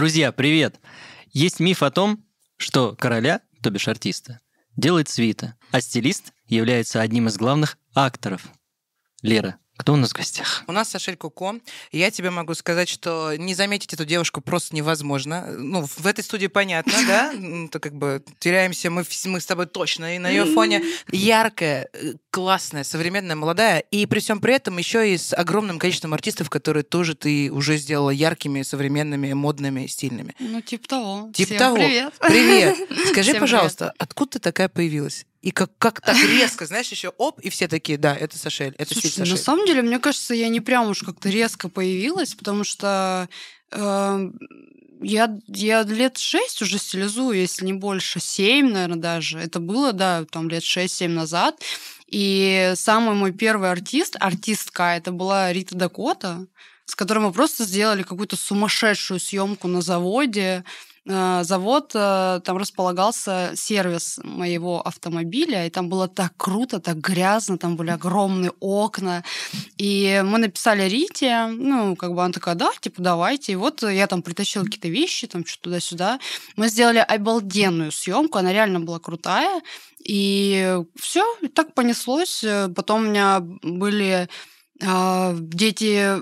Друзья, привет! Есть миф о том, что короля, то бишь артиста, делает свита, а стилист является одним из главных акторов. Лера, кто у нас в гостях? У нас Сашель Куко. Я тебе могу сказать, что не заметить эту девушку просто невозможно. Ну, в этой студии понятно, да? То как бы теряемся мы, мы с тобой точно. И на ее фоне яркая, э, классная, современная, молодая. И при всем при этом еще и с огромным количеством артистов, которые тоже ты уже сделала яркими, современными, модными, стильными. Ну, типа того. Типа Всем того. Привет. Привет. Скажи, Всем пожалуйста, откуда ты такая появилась? И как, как так резко, знаешь, еще оп, и все такие, да, это Сашель, это стиль Слушай, на Сашель. самом деле, мне кажется, я не прям уж как-то резко появилась, потому что э, я, я лет шесть уже стилизую, если не больше, семь, наверное, даже. Это было, да, там лет шесть-семь назад. И самый мой первый артист, артистка, это была Рита Дакота, с которой мы просто сделали какую-то сумасшедшую съемку на заводе. Э, Завод, э, там располагался сервис моего автомобиля, и там было так круто, так грязно, там были огромные окна. И мы написали Рите, ну, как бы она такая, да, типа, давайте. И вот я там притащила какие-то вещи, там что-то туда-сюда. Мы сделали обалденную съемку, она реально была крутая. И все, так понеслось. Потом у меня были а, дети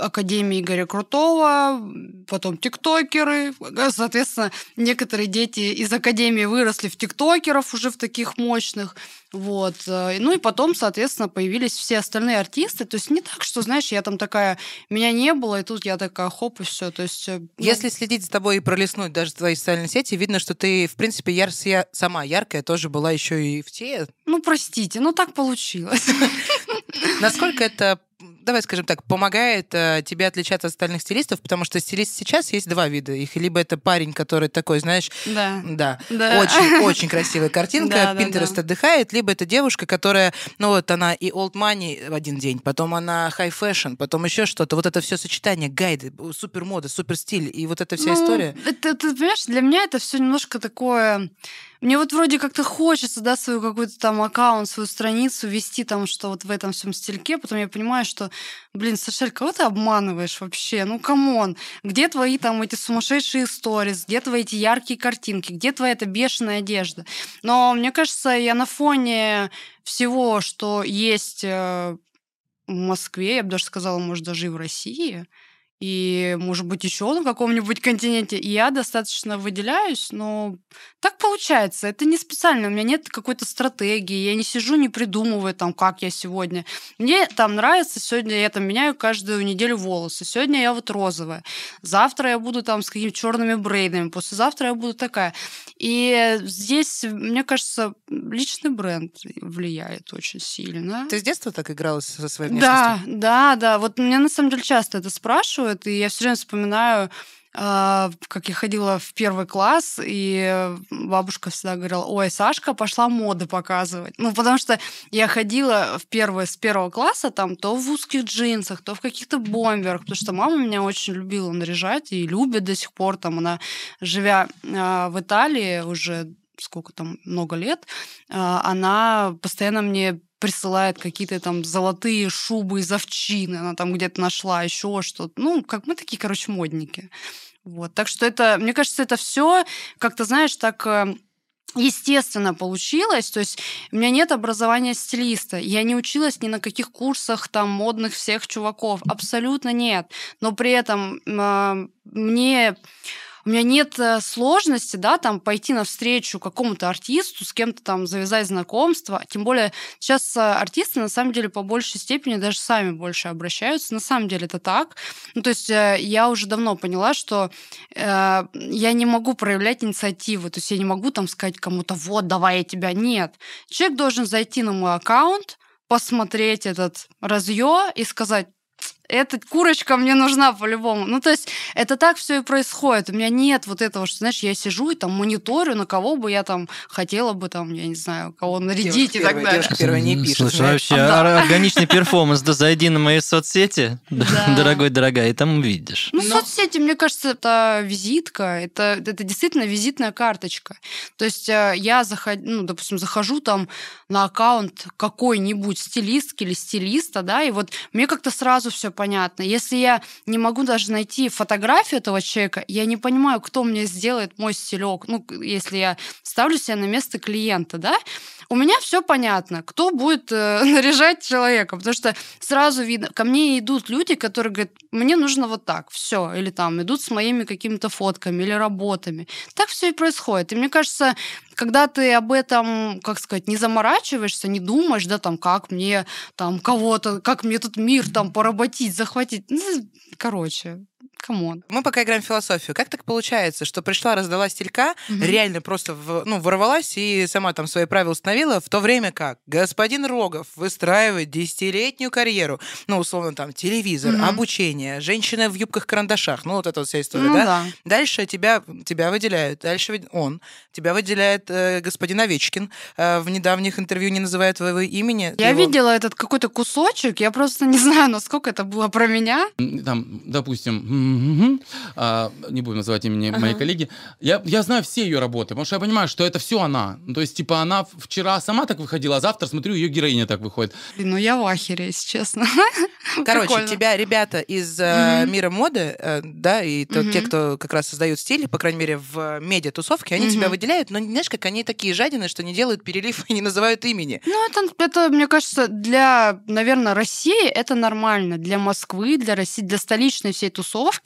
Академии Игоря Крутого, потом тиктокеры. Соответственно, некоторые дети из Академии выросли в тиктокеров уже в таких мощных. Вот. Ну и потом, соответственно, появились все остальные артисты. То есть не так, что, знаешь, я там такая, меня не было, и тут я такая, хоп, и все. То есть, ну, Если следить за тобой и пролистнуть даже твои социальные сети, видно, что ты, в принципе, яр... я- сама яркая, тоже была еще и в те. ну, простите, ну так получилось. Насколько это, давай скажем так, помогает э, тебе отличаться от остальных стилистов, потому что стилист сейчас есть два вида. Их либо это парень, который такой, знаешь, Да. да, Да. очень, очень красивая картинка, Да, да, да. отдыхает, либо это девушка, которая, ну вот она и old money в один день, потом она high fashion, потом еще что-то. Вот это все сочетание, гайды, супер мода, супер стиль, и вот эта вся Ну, история. Это, ты понимаешь, для меня это все немножко такое. Мне вот вроде как-то хочется, да, свою какой-то там аккаунт, свою страницу вести там, что вот в этом всем стильке. Потом я понимаю, что, блин, Сашель, кого ты обманываешь вообще? Ну, come on. Где твои там эти сумасшедшие сторис? Где твои эти яркие картинки? Где твоя эта бешеная одежда? Но мне кажется, я на фоне всего, что есть э, в Москве, я бы даже сказала, может, даже и в России, и, может быть, еще на каком-нибудь континенте. И я достаточно выделяюсь, но так получается. Это не специально. У меня нет какой-то стратегии. Я не сижу, не придумываю, там, как я сегодня. Мне там нравится, сегодня я там меняю каждую неделю волосы. Сегодня я вот розовая. Завтра я буду там с какими-то черными брейдами. Послезавтра я буду такая. И здесь, мне кажется, личный бренд влияет очень сильно. Ты с детства так играла со своей Да, внешностью? да, да. Вот меня на самом деле часто это спрашивают, и я все время вспоминаю, а, как я ходила в первый класс, и бабушка всегда говорила, ой, Сашка пошла моды показывать. Ну, потому что я ходила в первый, с первого класса там то в узких джинсах, то в каких-то бомберах, потому что мама меня очень любила наряжать и любит до сих пор. Там она, живя а, в Италии уже сколько там, много лет, а, она постоянно мне присылает какие-то там золотые шубы из овчины, она там где-то нашла еще что-то. Ну, как мы такие, короче, модники. Вот. Так что это, мне кажется, это все как-то, знаешь, так э, естественно получилось. То есть у меня нет образования стилиста. Я не училась ни на каких курсах там модных всех чуваков. Абсолютно нет. Но при этом э, мне у меня нет э, сложности, да, там пойти навстречу какому-то артисту, с кем-то там завязать знакомство. Тем более сейчас э, артисты на самом деле по большей степени даже сами больше обращаются. На самом деле это так. Ну, то есть э, я уже давно поняла, что э, я не могу проявлять инициативу. То есть я не могу там сказать кому-то, вот, давай я тебя. Нет. Человек должен зайти на мой аккаунт, посмотреть этот разъё и сказать, эта курочка мне нужна по-любому. Ну, то есть это так все и происходит. У меня нет вот этого, что, знаешь, я сижу и там мониторю, на кого бы я там хотела бы там, я не знаю, кого нарядить Девушка и так первая, далее. девушка первая не пишет. Слушай, знаешь. вообще Да. ор- органичный перформанс, да зайди на мои соцсети, Да. дорогой, дорогая, и там увидишь. Ну, Но- соцсети, мне кажется, это визитка, это, это действительно визитная карточка. То есть э, я, заход... ну, допустим, захожу там на аккаунт какой-нибудь стилистки или стилиста, да, и вот мне как-то сразу все понятно. Если я не могу даже найти фотографию этого человека, я не понимаю, кто мне сделает мой стилек. Ну, если я ставлю себя на место клиента, да, у меня все понятно, кто будет э, наряжать человека, потому что сразу видно, ко мне идут люди, которые говорят, мне нужно вот так, все, или там идут с моими какими-то фотками или работами. Так все и происходит. И мне кажется, когда ты об этом, как сказать, не заморачиваешься, не думаешь, да, там, как мне там кого-то, как мне этот мир там поработить, захватить. Ну, короче, come on. Мы пока играем в философию. Как так получается, что пришла, раздала стилька, угу. реально просто в, ну, ворвалась и сама там свои правила установила, в то время как господин Рогов выстраивает десятилетнюю карьеру, ну, условно, там, телевизор, угу. обучение, женщина в юбках-карандашах, ну, вот эта вот вся история, ну, да? да? Дальше тебя, тебя выделяют, дальше он, тебя выделяет э, господин Овечкин, э, в недавних интервью не называет твоего имени. Я его... видела этот какой-то кусочек, я просто не знаю, насколько это было про меня. Там, допустим, угу, а, не будем называть имени ага. моей коллеги, я, я знаю все ее работы, потому что я понимаю, что это все она. Ну, то есть, типа, она вчера сама так выходила, а завтра, смотрю, ее героиня так выходит. Ну, я в ахере, если честно. Короче, Прикольно. тебя ребята из э, мира моды, э, да, и то, те, кто как раз создают стиль, по крайней мере, в медиа-тусовке, они тебя выделяют, но знаешь, как они такие жадины, что не делают перелив и не называют имени. Ну, это, это, мне кажется, для, наверное, России это нормально. Для Москвы, для России, для столичной всей тусовки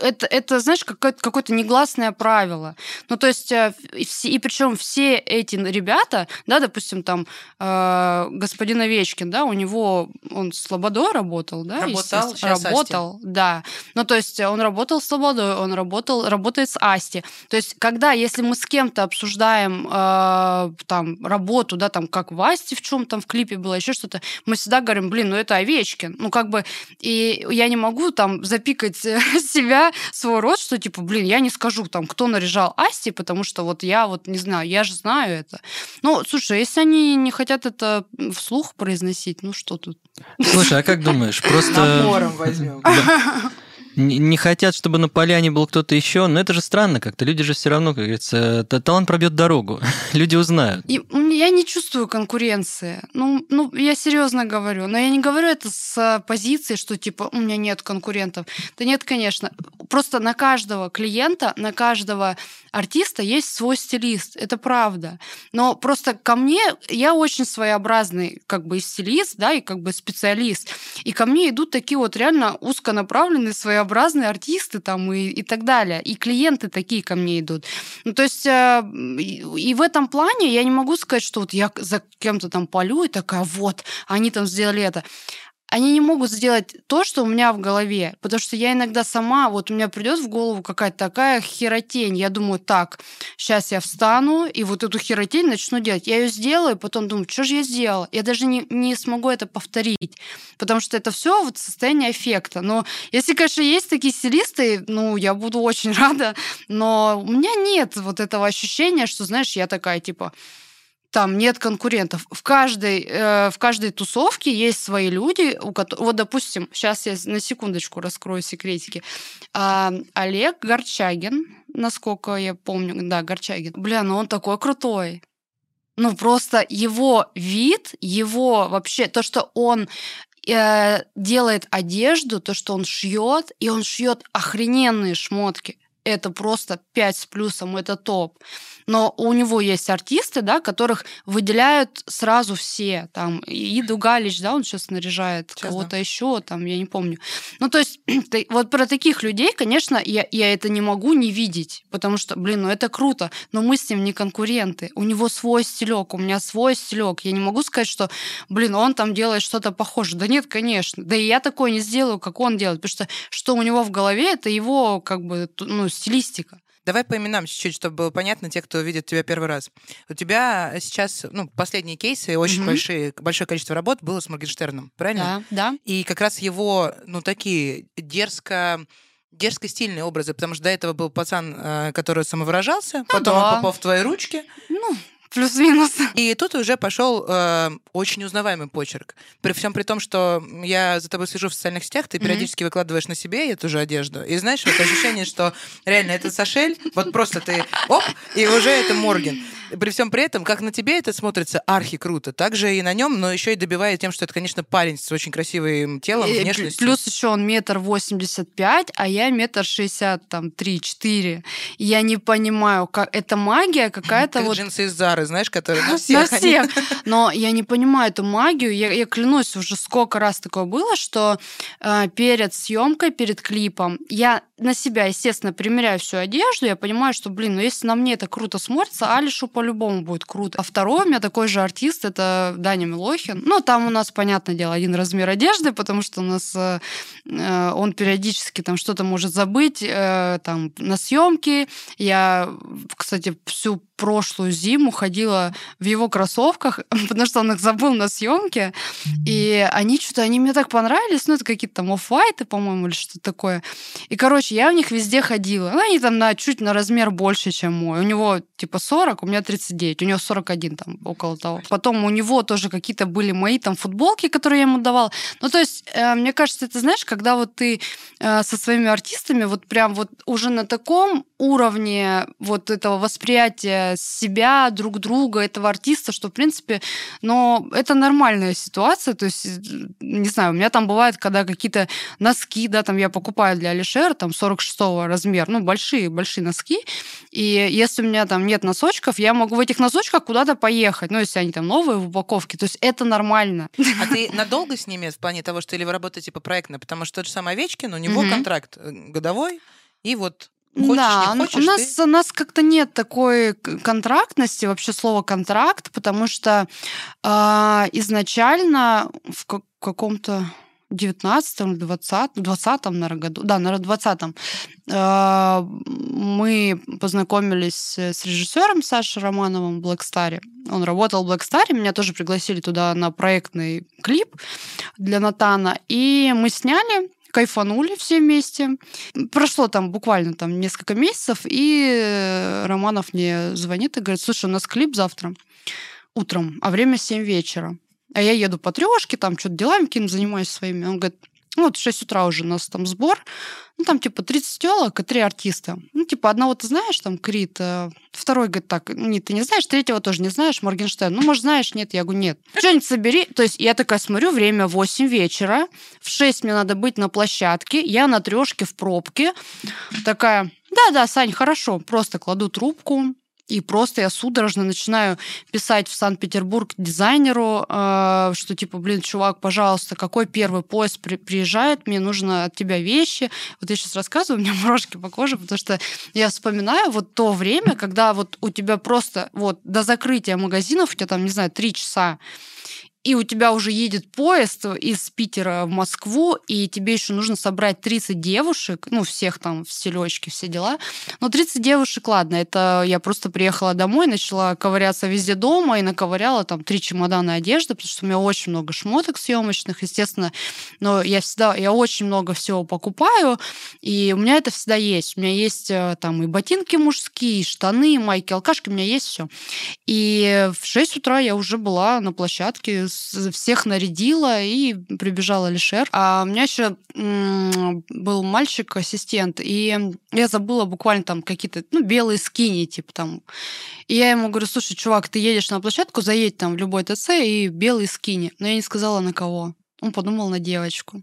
это, это знаешь, какое-то, какое-то негласное правило. Ну, то есть, э, и, причем все эти ребята, да, допустим, там, э, господин Овечкин, да, у него, он с Слободой работал, да? Работал, Работал, Асти. да. Ну, то есть, он работал с Слободой, он работал, работает с Асти. То есть, когда, если мы с кем-то обсуждаем э, там работу, да, там, как в Асти в чем там в клипе было, еще что-то, мы всегда говорим, блин, ну это Овечкин. Ну, как бы, и я не могу там запикать себя свой род, что типа, блин, я не скажу там, кто наряжал Асти, потому что вот я вот не знаю, я же знаю это. Ну, слушай, если они не хотят это вслух произносить, ну что тут? Слушай, а как думаешь, просто... Набором возьмем не хотят, чтобы на поляне был кто-то еще, но это же странно как-то. Люди же все равно, как говорится, талант пробьет дорогу. Люди узнают. И я не чувствую конкуренции. Ну, ну, я серьезно говорю. Но я не говорю это с позиции, что типа у меня нет конкурентов. Да нет, конечно. Просто на каждого клиента, на каждого артиста есть свой стилист. Это правда. Но просто ко мне я очень своеобразный как бы стилист, да, и как бы специалист. И ко мне идут такие вот реально узконаправленные своеобразные разнообразные артисты там и, и так далее. И клиенты такие ко мне идут. Ну, то есть э, и в этом плане я не могу сказать, что вот я за кем-то там полю и такая, вот, они там сделали это они не могут сделать то, что у меня в голове, потому что я иногда сама, вот у меня придет в голову какая-то такая херотень, я думаю, так, сейчас я встану и вот эту херотень начну делать. Я ее сделаю, потом думаю, что же я сделала? Я даже не, не смогу это повторить, потому что это все вот состояние эффекта. Но если, конечно, есть такие стилисты, ну, я буду очень рада, но у меня нет вот этого ощущения, что, знаешь, я такая, типа, там нет конкурентов. В каждой, э, в каждой тусовке есть свои люди, у которых... Вот, допустим, сейчас я на секундочку раскрою секретики. А, Олег Горчагин, насколько я помню, да, Горчагин. Бля, ну он такой крутой. Ну, просто его вид, его вообще, то, что он э, делает одежду, то, что он шьет, и он шьет охрененные шмотки. Это просто 5 с плюсом, это топ но у него есть артисты, да, которых выделяют сразу все, там, Иду Галич, да, он сейчас наряжает кого-то еще, там, я не помню. Ну, то есть, вот про таких людей, конечно, я, я это не могу не видеть, потому что, блин, ну это круто, но мы с ним не конкуренты. У него свой стилек, у меня свой стилек. Я не могу сказать, что, блин, он там делает что-то похожее. Да нет, конечно. Да и я такое не сделаю, как он делает, потому что что у него в голове, это его, как бы, ну, стилистика. Давай по именам чуть-чуть, чтобы было понятно те, кто видит тебя первый раз. У тебя сейчас, ну, последние кейсы, очень mm-hmm. большие, большое количество работ было с Моргенштерном, правильно? Да, да. И как раз его, ну, такие дерзко дерзко-стильные образы, потому что до этого был пацан, э, который самовыражался, ну, потом да. он попал в твои ручки. Ну, Плюс-минус. И тут уже пошел э, очень узнаваемый почерк. При всем при том, что я за тобой слежу в социальных сетях, ты периодически выкладываешь на себе эту же одежду. И знаешь, вот ощущение, что реально это Сашель, вот просто ты оп, и уже это Морген. При всем при этом, как на тебе это смотрится архи круто, так же и на нем, но еще и добивает тем, что это, конечно, парень с очень красивым телом, И внешностью. Плюс еще он метр восемьдесят пять, а я метр шестьдесят там три, четыре. И я не понимаю, как это магия какая-то Как вот джинсы из Зары, знаешь, которые на на всех. они- всех. Но я не понимаю эту магию. Я, я клянусь, уже сколько раз такое было, что э, перед съемкой, перед клипом, я на себя, естественно, примеряю всю одежду, я понимаю, что, блин, ну если на мне это круто смотрится, Алишу по-любому будет круто. А второй у меня такой же артист, это Даня Милохин. Ну, там у нас, понятное дело, один размер одежды, потому что у нас э, э, он периодически там что-то может забыть э, там на съемке. Я, кстати, всю прошлую зиму ходила в его кроссовках, потому что он их забыл на съемке. И они что-то, они мне так понравились. Ну, это какие-то там оффайты, по-моему, или что-то такое. И, короче, я в них везде ходила. Ну, они там на чуть на размер больше, чем мой. У него типа 40, у меня 39, у него 41 там около того. Потом у него тоже какие-то были мои там футболки, которые я ему давала. Ну, то есть, э, мне кажется, это, знаешь, когда вот ты э, со своими артистами вот прям вот уже на таком уровне вот этого восприятия себя, друг друга, этого артиста, что, в принципе, но это нормальная ситуация, то есть, не знаю, у меня там бывает, когда какие-то носки, да, там я покупаю для Алишера, там 46 размер, ну, большие, большие носки, и если у меня там нет носочков, я могу в этих носочках куда-то поехать, ну, если они там новые в упаковке, то есть это нормально. А ты надолго с ними в плане того, что или вы работаете по проектно? Потому что тот же самый Овечкин, у него Мгм. контракт э, годовой, и вот хочешь, да, не у- хочешь, у нас, у нас как-то нет такой контрактности, вообще слова контракт, потому что а, изначально в ка- каком-то 19-м, 20 20-м, наверное, году, да, наверное, 20-м, а, мы познакомились с режиссером Сашей Романовым в Star. Он работал в Star, меня тоже пригласили туда на проектный клип для Натана, и мы сняли кайфанули все вместе. Прошло там буквально там несколько месяцев, и э, Романов мне звонит и говорит, слушай, у нас клип завтра утром, а время 7 вечера. А я еду по трешке, там что-то делами какими занимаюсь своими. Он говорит, ну вот в 6 утра уже у нас там сбор, ну там типа 30 телок и 3 артиста. Ну типа одного ты знаешь, там Крит, э, второй говорит так, нет, ты не знаешь, третьего тоже не знаешь, Моргенштерн. Ну, может, знаешь, нет, я говорю, нет. Что-нибудь собери. То есть я такая смотрю, время 8 вечера, в 6 мне надо быть на площадке, я на трешке в пробке, такая, да-да, Сань, хорошо, просто кладу трубку, и просто я судорожно начинаю писать в Санкт-Петербург дизайнеру, э, что типа, блин, чувак, пожалуйста, какой первый поезд при- приезжает, мне нужно от тебя вещи. Вот я сейчас рассказываю, у меня мурашки по коже, потому что я вспоминаю вот то время, когда вот у тебя просто вот до закрытия магазинов, у тебя там, не знаю, три часа, и у тебя уже едет поезд из Питера в Москву, и тебе еще нужно собрать 30 девушек, ну, всех там в селечке, все дела. Но 30 девушек, ладно, это я просто приехала домой, начала ковыряться везде дома и наковыряла там три чемодана одежды, потому что у меня очень много шмоток съемочных, естественно, но я всегда, я очень много всего покупаю, и у меня это всегда есть. У меня есть э, там и ботинки мужские, и штаны, и майки, алкашки, у меня есть все. И в 6 утра я уже была на площадке, с- всех нарядила, и прибежал Алишер. А у меня еще был мальчик-ассистент, и я забыла буквально там какие-то, ну, белые скини, типа там. И я ему говорю, слушай, чувак, ты едешь на площадку, заедь там в любой ТЦ и белые скини. Но я не сказала на кого. Он подумал на девочку.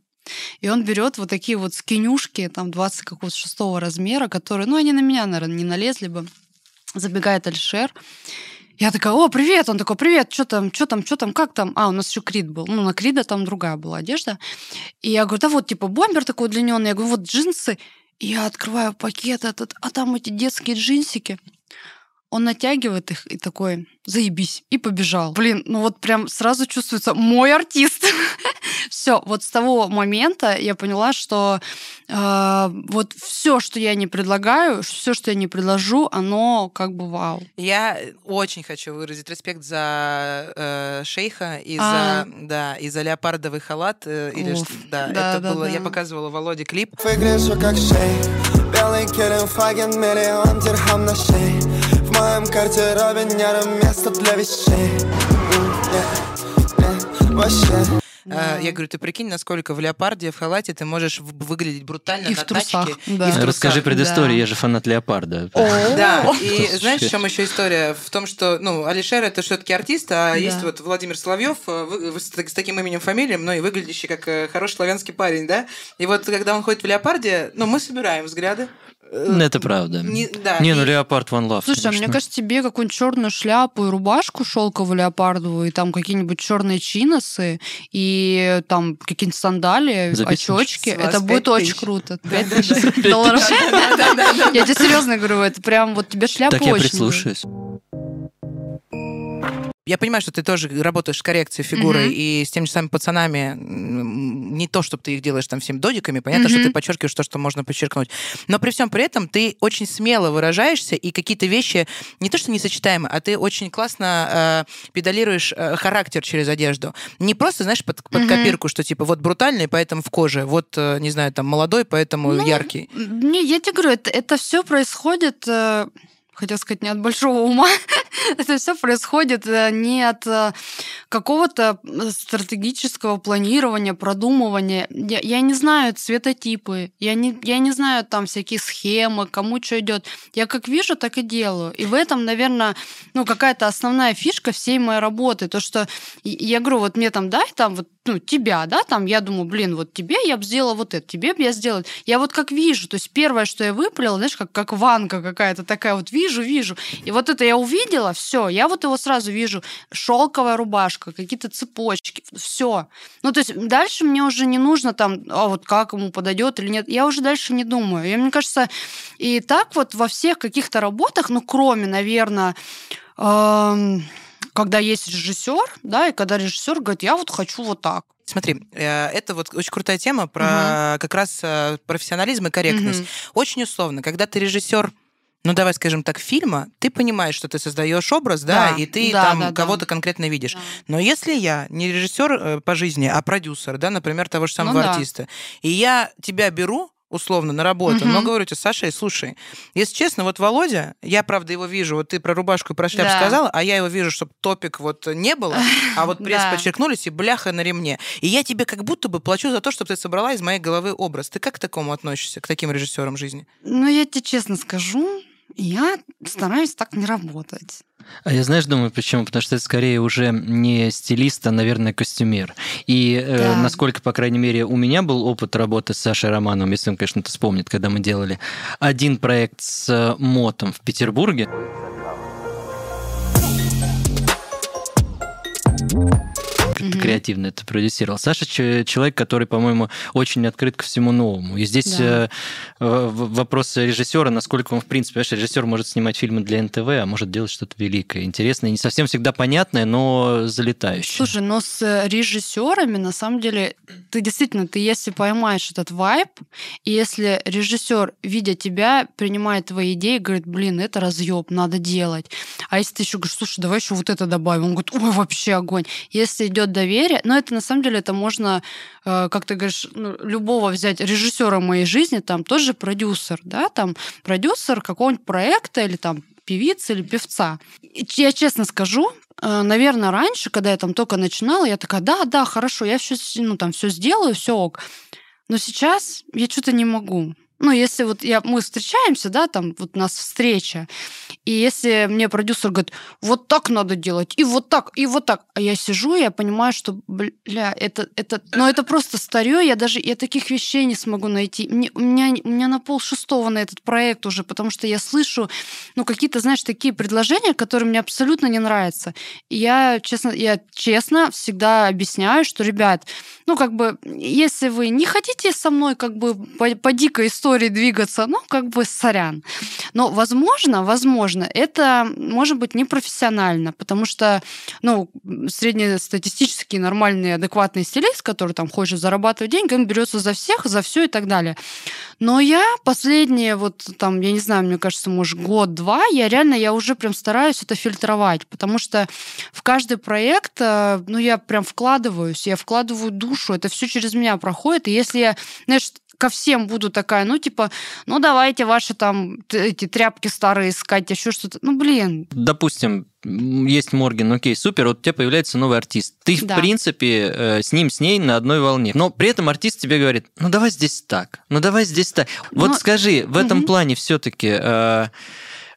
И он берет вот такие вот скинюшки, там 20 какого-то шестого размера, которые, ну, они на меня, наверное, не налезли бы. Забегает Альшер. Я такая, о, привет! Он такой, привет, что там, что там, что там, как там? А, у нас еще Крид был. Ну, на Крида там другая была одежда. И я говорю, да вот, типа, бомбер такой удлиненный. Я говорю, вот джинсы. И я открываю пакет этот, а там эти детские джинсики. Он натягивает их и такой, заебись, и побежал. Блин, ну вот прям сразу чувствуется мой артист. Все, вот с того момента я поняла, что э, вот все, что я не предлагаю, все, что я не предложу, оно как бы вау. Я очень хочу выразить респект за э, шейха и А. за да и за леопардовый халат э, или Уф, что- да, да, это да, было я да. показывала Володе клип Выгляжу как шей Белый керен фаген, миллион дирхам на шее моем гардеробе место для вещей Вообще да. Я говорю, ты прикинь, насколько в леопарде, в халате ты можешь выглядеть брутально и на в трусах, тачке. да. И в трусах. Расскажи предысторию, да. я же фанат леопарда. Да, и знаешь, в чем еще история? В том, что, ну, Алишер это все-таки артист, а есть вот Владимир Соловьев с таким именем, фамилией, но и выглядящий как э, хороший славянский парень, да? И вот когда он ходит в леопарде, ну, мы собираем взгляды. Ну, Это правда. Не, да, Не, и- ну леопард One Love. Слушай, а мне конечно. кажется, тебе какую-нибудь черную шляпу и рубашку шелковую леопардовую, и там какие-нибудь черные чиносы, и там какие-нибудь сандалии, За очечки. тысяч. Это будет пять очень тысяч. круто. Тысяч долларов. Я тебе серьезно говорю, это прям вот тебе шляпа Так я очень прислушаюсь. Я понимаю, что ты тоже работаешь с коррекцией фигуры Мгм. и с теми же самыми пацанами. Не то, чтобы ты их делаешь там всеми додиками. Понятно, что Мгм. ты подчеркиваешь то, что можно подчеркнуть. Но при всем при этом ты очень смело выражаешься, и какие-то вещи не то, что несочетаемы, а ты очень классно э, педалируешь э, характер через одежду. Не просто, знаешь, под, под Мгм. копирку, что типа вот брутальный, поэтому в коже, вот, э, не знаю, там молодой, поэтому Ну, яркий. Не, я тебе говорю, это, это все происходит, э, хотел сказать, не от большого ума. это все происходит э, не от э, какого-то стратегического планирования, продумывания. Я, я не знаю цветотипы, я не, я не знаю там всякие схемы, кому что идет. Я как вижу, так и делаю. И в этом, наверное, ну, какая-то основная фишка всей моей работы. То, что я говорю, вот мне там дай там вот ну, тебя, да, там, я думаю, блин, вот тебе я бы сделала вот это, тебе бы я сделала. Я вот как вижу, то есть первое, что я выпалила, знаешь, как, как ванка какая-то такая, вот вижу, вижу. И вот это я увидела, все, я вот его сразу вижу. Шелковая рубашка, какие-то цепочки, все. Ну, то есть дальше мне уже не нужно там, а вот как ему подойдет или нет. Я уже дальше не думаю. И мне кажется, и так вот во всех каких-то работах, ну, кроме, наверное, когда есть режиссер, да, и когда режиссер говорит, я вот хочу вот так. Смотри, э, это вот очень крутая тема про как раз э, профессионализм и корректность. Мгм. Очень условно, когда ты режиссер ну, давай скажем так, фильма, ты понимаешь, что ты создаешь образ, да, Да, и ты да, там да, да. кого-то конкретно видишь. Да. Но если я не режиссер э, по жизни, а продюсер, да, например, того же самого Ну да. артиста, и я тебя беру условно на работу, Мгм. но говорю тебе, Саша, слушай, если честно, вот Володя, я, правда, его вижу, вот ты про рубашку и про шляпу Да. сказала, а я его вижу, чтобы топик вот не было, а вот пресс Да. подчеркнулись и бляха на ремне. И я тебе как будто бы плачу за то, чтобы ты собрала из моей головы образ. Ты как к такому относишься, к таким режиссерам жизни? Ну, я тебе честно скажу, я стараюсь так не работать. А я знаешь, думаю, почему? Потому что это скорее уже не стилист, а, наверное, костюмер. И э, Да. насколько, по крайней мере, у меня был опыт работы с Сашей Романовым, если он, конечно, это вспомнит, когда мы делали один проект с э, мотом в Петербурге. Мгм. креативно это продюсировал. Саша человек, который, по-моему, очень открыт ко всему новому. И здесь Да. э, в- вопрос режиссера, насколько он, в принципе, понимаешь, режиссер может снимать фильмы для НТВ, а может делать что-то великое, интересное, не совсем всегда понятное, но залетающее. Слушай, но с э, режиссерами, на самом деле, ты действительно, ты если поймаешь этот вайб, и если режиссер, видя тебя, принимает твои идеи, говорит, блин, это разъеб, надо делать. А если ты еще говоришь, слушай, давай еще вот это добавим, он говорит, ой, вообще огонь. Если идет доверие, но это на самом деле это можно, э, как ты говоришь, ну, любого взять режиссера моей жизни, там тоже продюсер, да, там продюсер какого-нибудь проекта или там певица или певца. Я честно скажу, э, наверное, раньше, когда я там только начинала, я такая, да, да, хорошо, я все, ну, там, все сделаю, все ок. Но сейчас я что-то не могу. Ну, если вот я, мы встречаемся, да, там вот у нас встреча, и если мне продюсер говорит, вот так надо делать, и вот так, и вот так, а я сижу, я понимаю, что, бля, это, это, ну, это просто старье, я даже, я таких вещей не смогу найти. Мне, у, меня, у меня на пол шестого на этот проект уже, потому что я слышу, ну, какие-то, знаешь, такие предложения, которые мне абсолютно не нравятся. И я, честно, я честно всегда объясняю, что, ребят, ну, как бы, если вы не хотите со мной, как бы, по, по дикой истории двигаться, ну, как бы, сорян. Но, возможно, возможно, это может быть непрофессионально, потому что, ну, среднестатистический нормальный, адекватный стилист, который там хочет зарабатывать деньги, он берется за всех, за все и так далее. Но я последние, вот там, я не знаю, мне кажется, может, год-два, я реально, я уже прям стараюсь это фильтровать, потому что в каждый проект, э, ну, я прям вкладываюсь, я вкладываю душу, это все через меня проходит, и если я, знаешь, ко всем буду такая, ну, типа, ну, давайте ваши там эти тряпки старые искать, еще что-то. Ну, блин, Допустим, есть Морген, окей, супер, вот у тебя появляется новый артист. Ты, Да. в принципе, э, с ним, с ней на одной волне. Но при этом артист тебе говорит, ну давай здесь так, ну давай здесь так. Вот Ну, скажи, в этом мгм. плане все-таки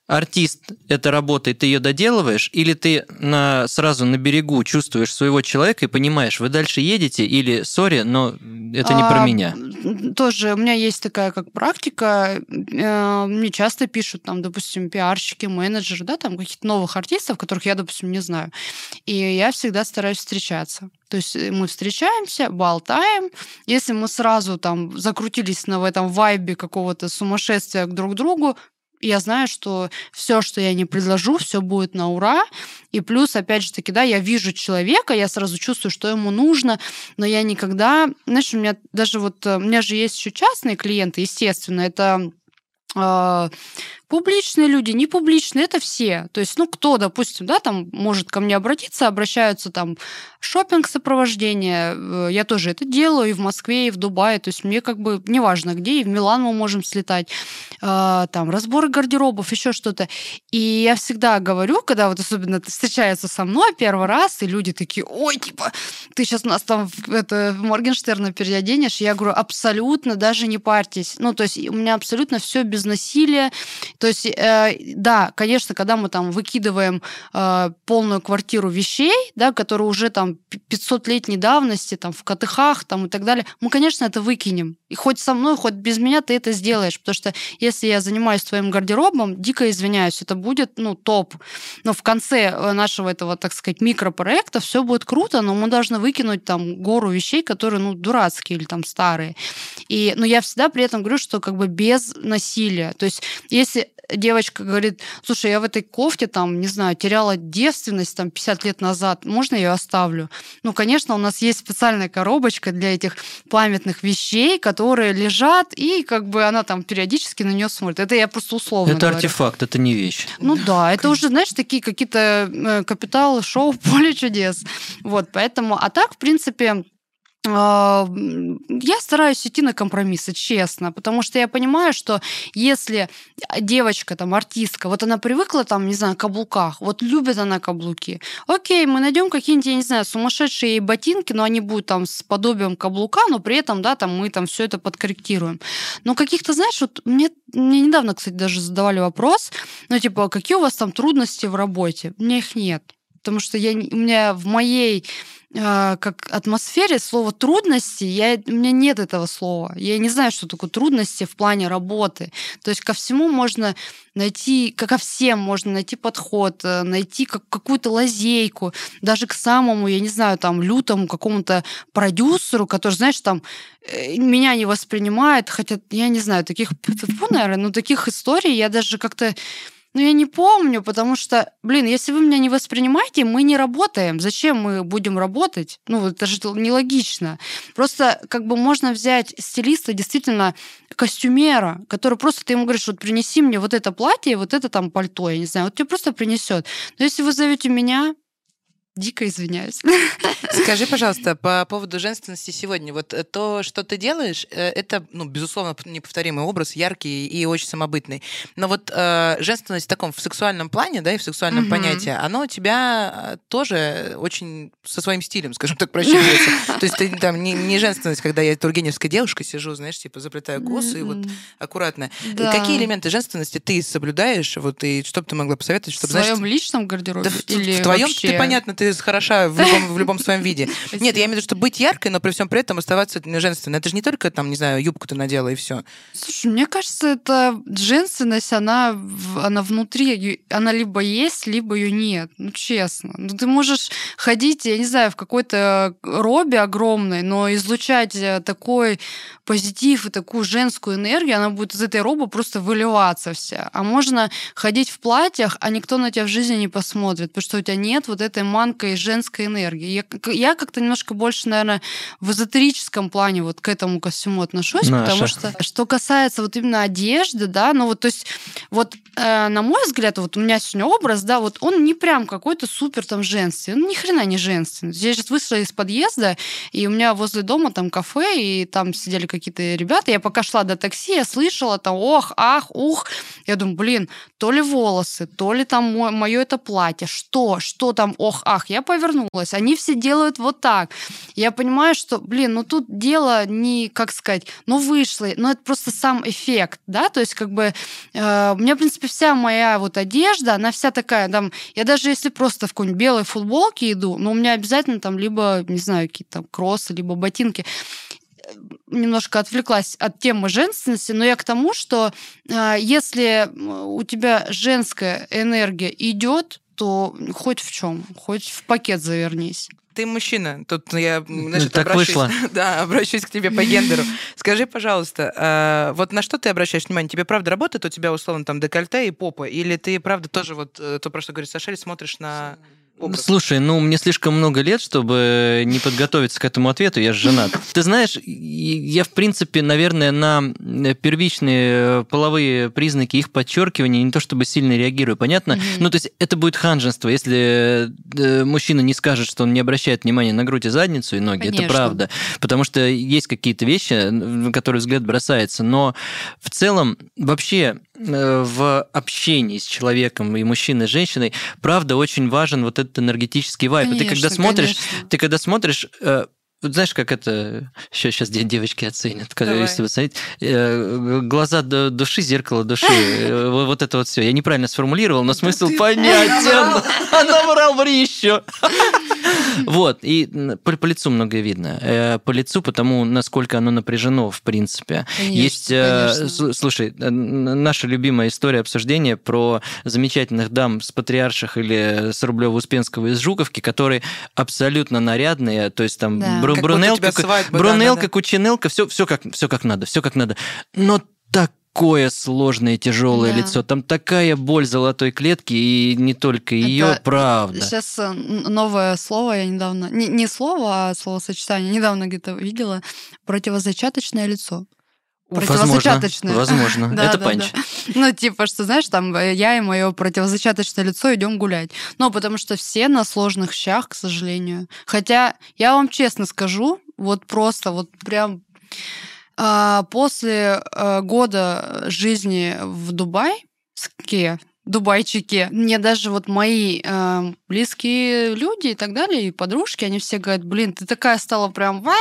артист это работа, и ты ее доделываешь, или ты на, сразу на берегу чувствуешь своего человека и понимаешь, вы дальше едете, или сори, но это не про А, меня. м, Тоже у меня есть такая как практика. э, Мне часто пишут, там, допустим, пиарщики, менеджеры, да, там каких-то новых артистов, которых я, допустим, не знаю. И я всегда стараюсь встречаться. То есть э, мы встречаемся, болтаем. Если мы сразу там закрутились на в этом вайбе какого-то сумасшествия к друг другу, я знаю, что все, что я не предложу, все будет на ура. И плюс, опять же таки, да, я вижу человека, я сразу чувствую, что ему нужно, но я никогда, знаешь, у меня даже вот, э, у меня же есть еще частные клиенты, естественно, это э, публичные люди, не публичные, это все. То есть, ну, кто, допустим, да, там может ко мне обратиться, обращаются там шопинг сопровождение, э, я тоже это делаю и в Москве, и в Дубае, то есть мне как бы неважно где, и в Милан мы можем слетать, э, там разборы гардеробов, еще что-то. И я всегда говорю, когда вот особенно встречается со мной первый раз, и люди такие, ой, типа, ты сейчас нас там это, Моргенштерна переоденешь, я говорю, абсолютно даже не парьтесь. Ну, то есть у меня абсолютно все без насилия. То есть, э, да, конечно, когда мы там выкидываем э, полную квартиру вещей, да, которые уже там 500-летней давности, там в КТХ там и так далее, мы, конечно, это выкинем. И хоть со мной, хоть без меня ты это сделаешь, потому что если я занимаюсь твоим гардеробом, дико извиняюсь, это будет, ну, топ. Но в конце э, нашего этого, так сказать, микропроекта все будет круто, но мы должны выкинуть там гору вещей, которые, ну, дурацкие или там старые. И, но я всегда при этом говорю, что как бы без насилия. То есть если девочка говорит, слушай, я в этой кофте там, не знаю, теряла девственность там 50 лет назад, можно я ее оставлю? Ну, конечно, у нас есть специальная коробочка для этих памятных вещей, которые лежат, и как бы она там периодически на нее смотрит. Это я просто условно Это говорю. артефакт, это не вещь. Ну да, это уже, знаешь, такие какие-то э, капитал шоу поле чудес. Вот, поэтому, а так, в принципе, я стараюсь идти на компромиссы, честно, потому что я понимаю, что если девочка, там, артистка, вот она привыкла, там, не знаю, каблуках, вот любит она каблуки, окей, мы найдем какие-нибудь, я не знаю, сумасшедшие ей ботинки, но они будут там с подобием каблука, но при этом, да, там, мы там все это подкорректируем. Но каких-то, знаешь, вот мне, мне недавно, кстати, даже задавали вопрос, ну, типа, какие у вас там трудности в работе? У меня их нет. Потому что я, у меня в моей как атмосфере слово трудности, я, у меня нет этого слова. Я не знаю, что такое трудности в плане работы. То есть ко всему можно найти, как ко всем можно найти подход, э, найти как, какую-то лазейку, даже к самому, я не знаю, там, лютому какому-то продюсеру, который, знаешь, там, э, меня не воспринимает, хотя, я не знаю, таких, наверное, ну, таких историй я даже как-то ну, я не помню, потому что, блин, если вы меня не воспринимаете, мы не работаем. Зачем мы будем работать? Ну, это же нелогично. Просто как бы можно взять стилиста, действительно, костюмера, который просто ты ему говоришь, вот принеси мне вот это платье, вот это там пальто, я не знаю, вот тебе просто принесет. Но если вы зовете меня, дико извиняюсь. Скажи, пожалуйста, по поводу женственности сегодня. Вот э, то, что ты делаешь, э, это, ну, безусловно, неповторимый образ, яркий и очень самобытный. Но вот э, женственность в таком в сексуальном плане, да, и в сексуальном Мгм. понятии, оно у тебя э, тоже очень со своим стилем, скажем так, просчитывается. То есть ты там не, не женственность, когда я тургеневская девушка сижу, знаешь, типа заплетаю косы и вот аккуратно. Да. Какие элементы женственности ты соблюдаешь? Вот и что бы ты могла посоветовать, В чтобы, знаешь, своем личном гардеробе да в, или в твоем ты понятно, ты хороша в любом, в любом своем виде. Нет, я имею в виду, что быть яркой, но при всем при этом оставаться женственной. Это же не только там, не знаю, юбку ты надела и все. Слушай, мне кажется, это женственность, она, она внутри, она либо есть, либо ее нет. Ну, честно. Ну, ты можешь ходить, я не знаю, в какой-то робе огромной, но излучать э, такой позитив и такую женскую энергию, она будет из этой робы просто выливаться вся. А можно ходить в платьях, а никто на тебя в жизни не посмотрит, потому что у тебя нет вот этой манки тонкой женской энергии. Я, я как-то немножко больше, наверное, в эзотерическом плане вот к этому ко всему отношусь, Наша. потому что что касается вот именно одежды, да, ну вот, то есть, вот э, на мой взгляд, вот у меня сегодня образ, да, вот он не прям какой-то супер там женственный, ну ни хрена не женственный. Я сейчас вышла из подъезда, и у меня возле дома там кафе, и там сидели какие-то ребята, я пока шла до такси, я слышала там ох, ах, ух, я думаю, блин, то ли волосы, то ли там мое это платье, что, что там, ох, ах, я повернулась, они все делают вот так. Я понимаю, что, блин, ну тут дело не, как сказать, ну вышло, но это просто сам эффект, да, то есть как бы э, у меня, в принципе, вся моя вот одежда, она вся такая, там, я даже если просто в какой-нибудь белой футболке иду, но у меня обязательно там либо, не знаю, какие-то там кроссы, либо ботинки немножко отвлеклась от темы женственности, но я к тому, что э, если у тебя женская энергия идет, то хоть в чем, хоть в пакет завернись. Ты мужчина. Тут я значит, так обращусь, вышло. Да, обращусь к тебе по гендеру. Скажи, пожалуйста, а, вот на что ты обращаешь внимание? Тебе правда работает у тебя условно там декольте и попа? Или ты правда тоже вот э, то, про что говорит Саша, смотришь на образ? Слушай, ну, мне слишком много лет, чтобы не подготовиться к этому ответу, я же женат. Ты знаешь, я, в принципе, наверное, на первичные половые признаки их подчеркивания не то чтобы сильно реагирую, понятно? Мгм. Ну, то есть это будет ханжество, если э, мужчина не скажет, что он не обращает внимания на грудь и задницу и ноги, это Конечно. правда. Потому что есть какие-то вещи, на которые взгляд бросается, но в целом вообще э, в общении с человеком и мужчиной, и женщиной, правда, очень важен вот этот энергетический вайп. И ты когда Конечно, смотришь, конечно. ты когда смотришь, э, вот знаешь, как это сейчас, сейчас девочки оценят, когда Давай. если вы смотрите, э, глаза до души, зеркало души, э, вот это вот все. Я неправильно сформулировал, но смысл понятен. Набрал ври еще. Вот, и по, по лицу многое видно. Э, По лицу, потому насколько оно напряжено, в принципе. Конечно, Есть, э, конечно. слушай, э, наша любимая история обсуждения про замечательных дам с Патриарших или с Рублева-Успенского из Жуковки, которые абсолютно нарядные, то есть там Да. бру- брунелка, свадьба, да, брунелка, да, да. кучинелка, все, все как, все как надо, все как надо. Но такое сложное, тяжелое Да. лицо, там такая боль золотой клетки, и не только ее, Это правда. Сейчас э, новое слово я недавно... Не, не слово, а словосочетание. Недавно где-то видела. Противозачаточное лицо. Возможно, Противозачаточное. возможно. Да, это да, панч. да. Ну, типа, что, знаешь, там э, я и мое противозачаточное лицо идем гулять. Ну, потому что все на сложных щах, к сожалению. Хотя, я вам честно скажу, вот просто, вот прям после э, года жизни в Дубае, Дубайчике, мне даже вот мои э, близкие люди и так далее, и подружки, они все говорят, блин, ты такая стала прям... «Ва!»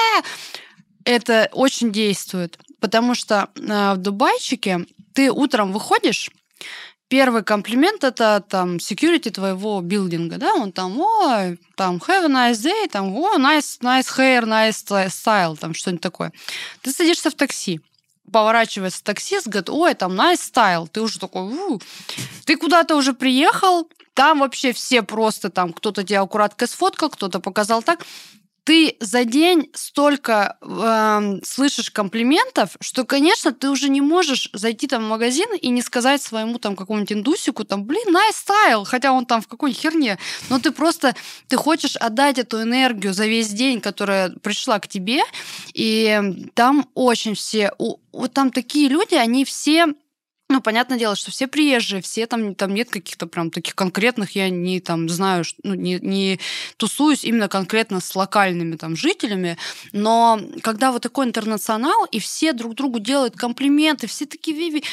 Это очень действует, потому что э, в Дубайчике ты утром выходишь, Первый комплимент это там security твоего билдинга, да, он там, о, там, have a nice day, там, о, nice, nice hair, nice style, там, что-нибудь такое. Ты садишься в такси, поворачивается таксист, говорит, ой, там, nice style, ты уже такой, «У». ты куда-то уже приехал, там вообще все просто там, кто-то тебя аккуратно сфоткал, кто-то показал так, ты за день столько эм, слышишь комплиментов, что, конечно, ты уже не можешь зайти там в магазин и не сказать своему там какому-нибудь индусику, там, блин, nice style, хотя он там в какой херне. Но ты просто, ты хочешь отдать эту энергию за весь день, которая пришла к тебе, и там очень все, вот там такие люди, они все ну, понятное дело, что все приезжие, все там, там нет каких-то прям таких конкретных, я не там знаю, ну, не, не тусуюсь именно конкретно с локальными там жителями, но когда вот такой интернационал, и все друг другу делают комплименты, все такие виви,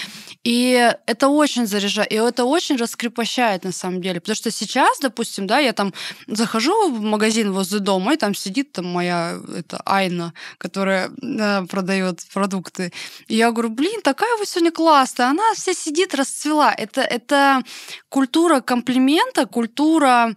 и это очень заряжает, и это очень раскрепощает на самом деле, потому что сейчас, допустим, да, я там захожу в магазин возле дома, и там сидит там моя это Айна, которая э, продает продукты, и я говорю, блин, такая вы сегодня классная, она вся сидит, расцвела. Это, это культура комплимента, культура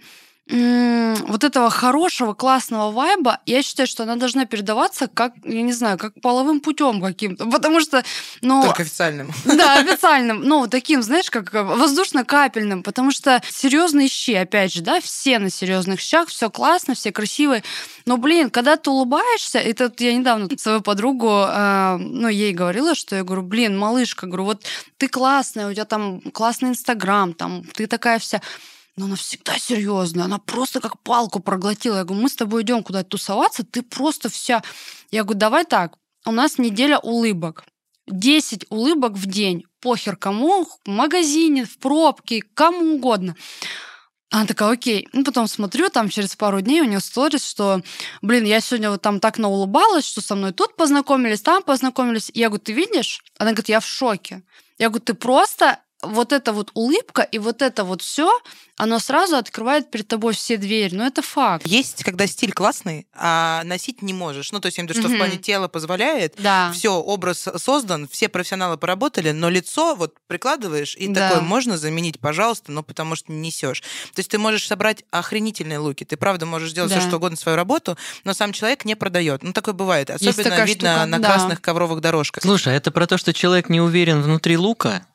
вот этого хорошего, классного вайба, я считаю, что она должна передаваться как, я не знаю, как половым путем каким-то. Потому что, ну... Только официальным. Да, официальным, ну, вот таким, знаешь, как воздушно-капельным, потому что серьезные щи, опять же, да, все на серьезных щах, все классно, все красивые. Но, блин, когда ты улыбаешься, вот я недавно свою подругу, э, ну, ей говорила, что я говорю, блин, малышка, говорю, вот ты классная, у тебя там классный инстаграм, там, ты такая вся. Но она всегда серьезная, она просто как палку проглотила. Я говорю, мы с тобой идем куда-то тусоваться, ты просто вся... Я говорю, давай так, у нас неделя улыбок. 10 улыбок в день. Похер кому, в магазине, в пробке, кому угодно. Она такая, окей. Ну, потом смотрю, там через пару дней у нее сторис, что, блин, я сегодня вот там так наулыбалась, что со мной тут познакомились, там познакомились. Я говорю, ты видишь? Она говорит, я в шоке. Я говорю, ты просто вот эта вот улыбка и вот это вот все, оно сразу открывает перед тобой все двери. Но это факт. Есть, когда стиль классный, а носить не можешь. Ну, то есть, я имею в виду, что в Мгм. плане тела позволяет, Да. все, образ создан, все профессионалы поработали, но лицо вот прикладываешь, и Да. такое можно заменить, пожалуйста, но потому что не несешь. То есть ты можешь собрать охренительные луки, ты правда можешь сделать Да. все что угодно свою работу, но сам человек не продает. Ну, такое бывает. Особенно видно штука, на да. красных ковровых дорожках. Слушай, а это про то, что человек не уверен внутри лука.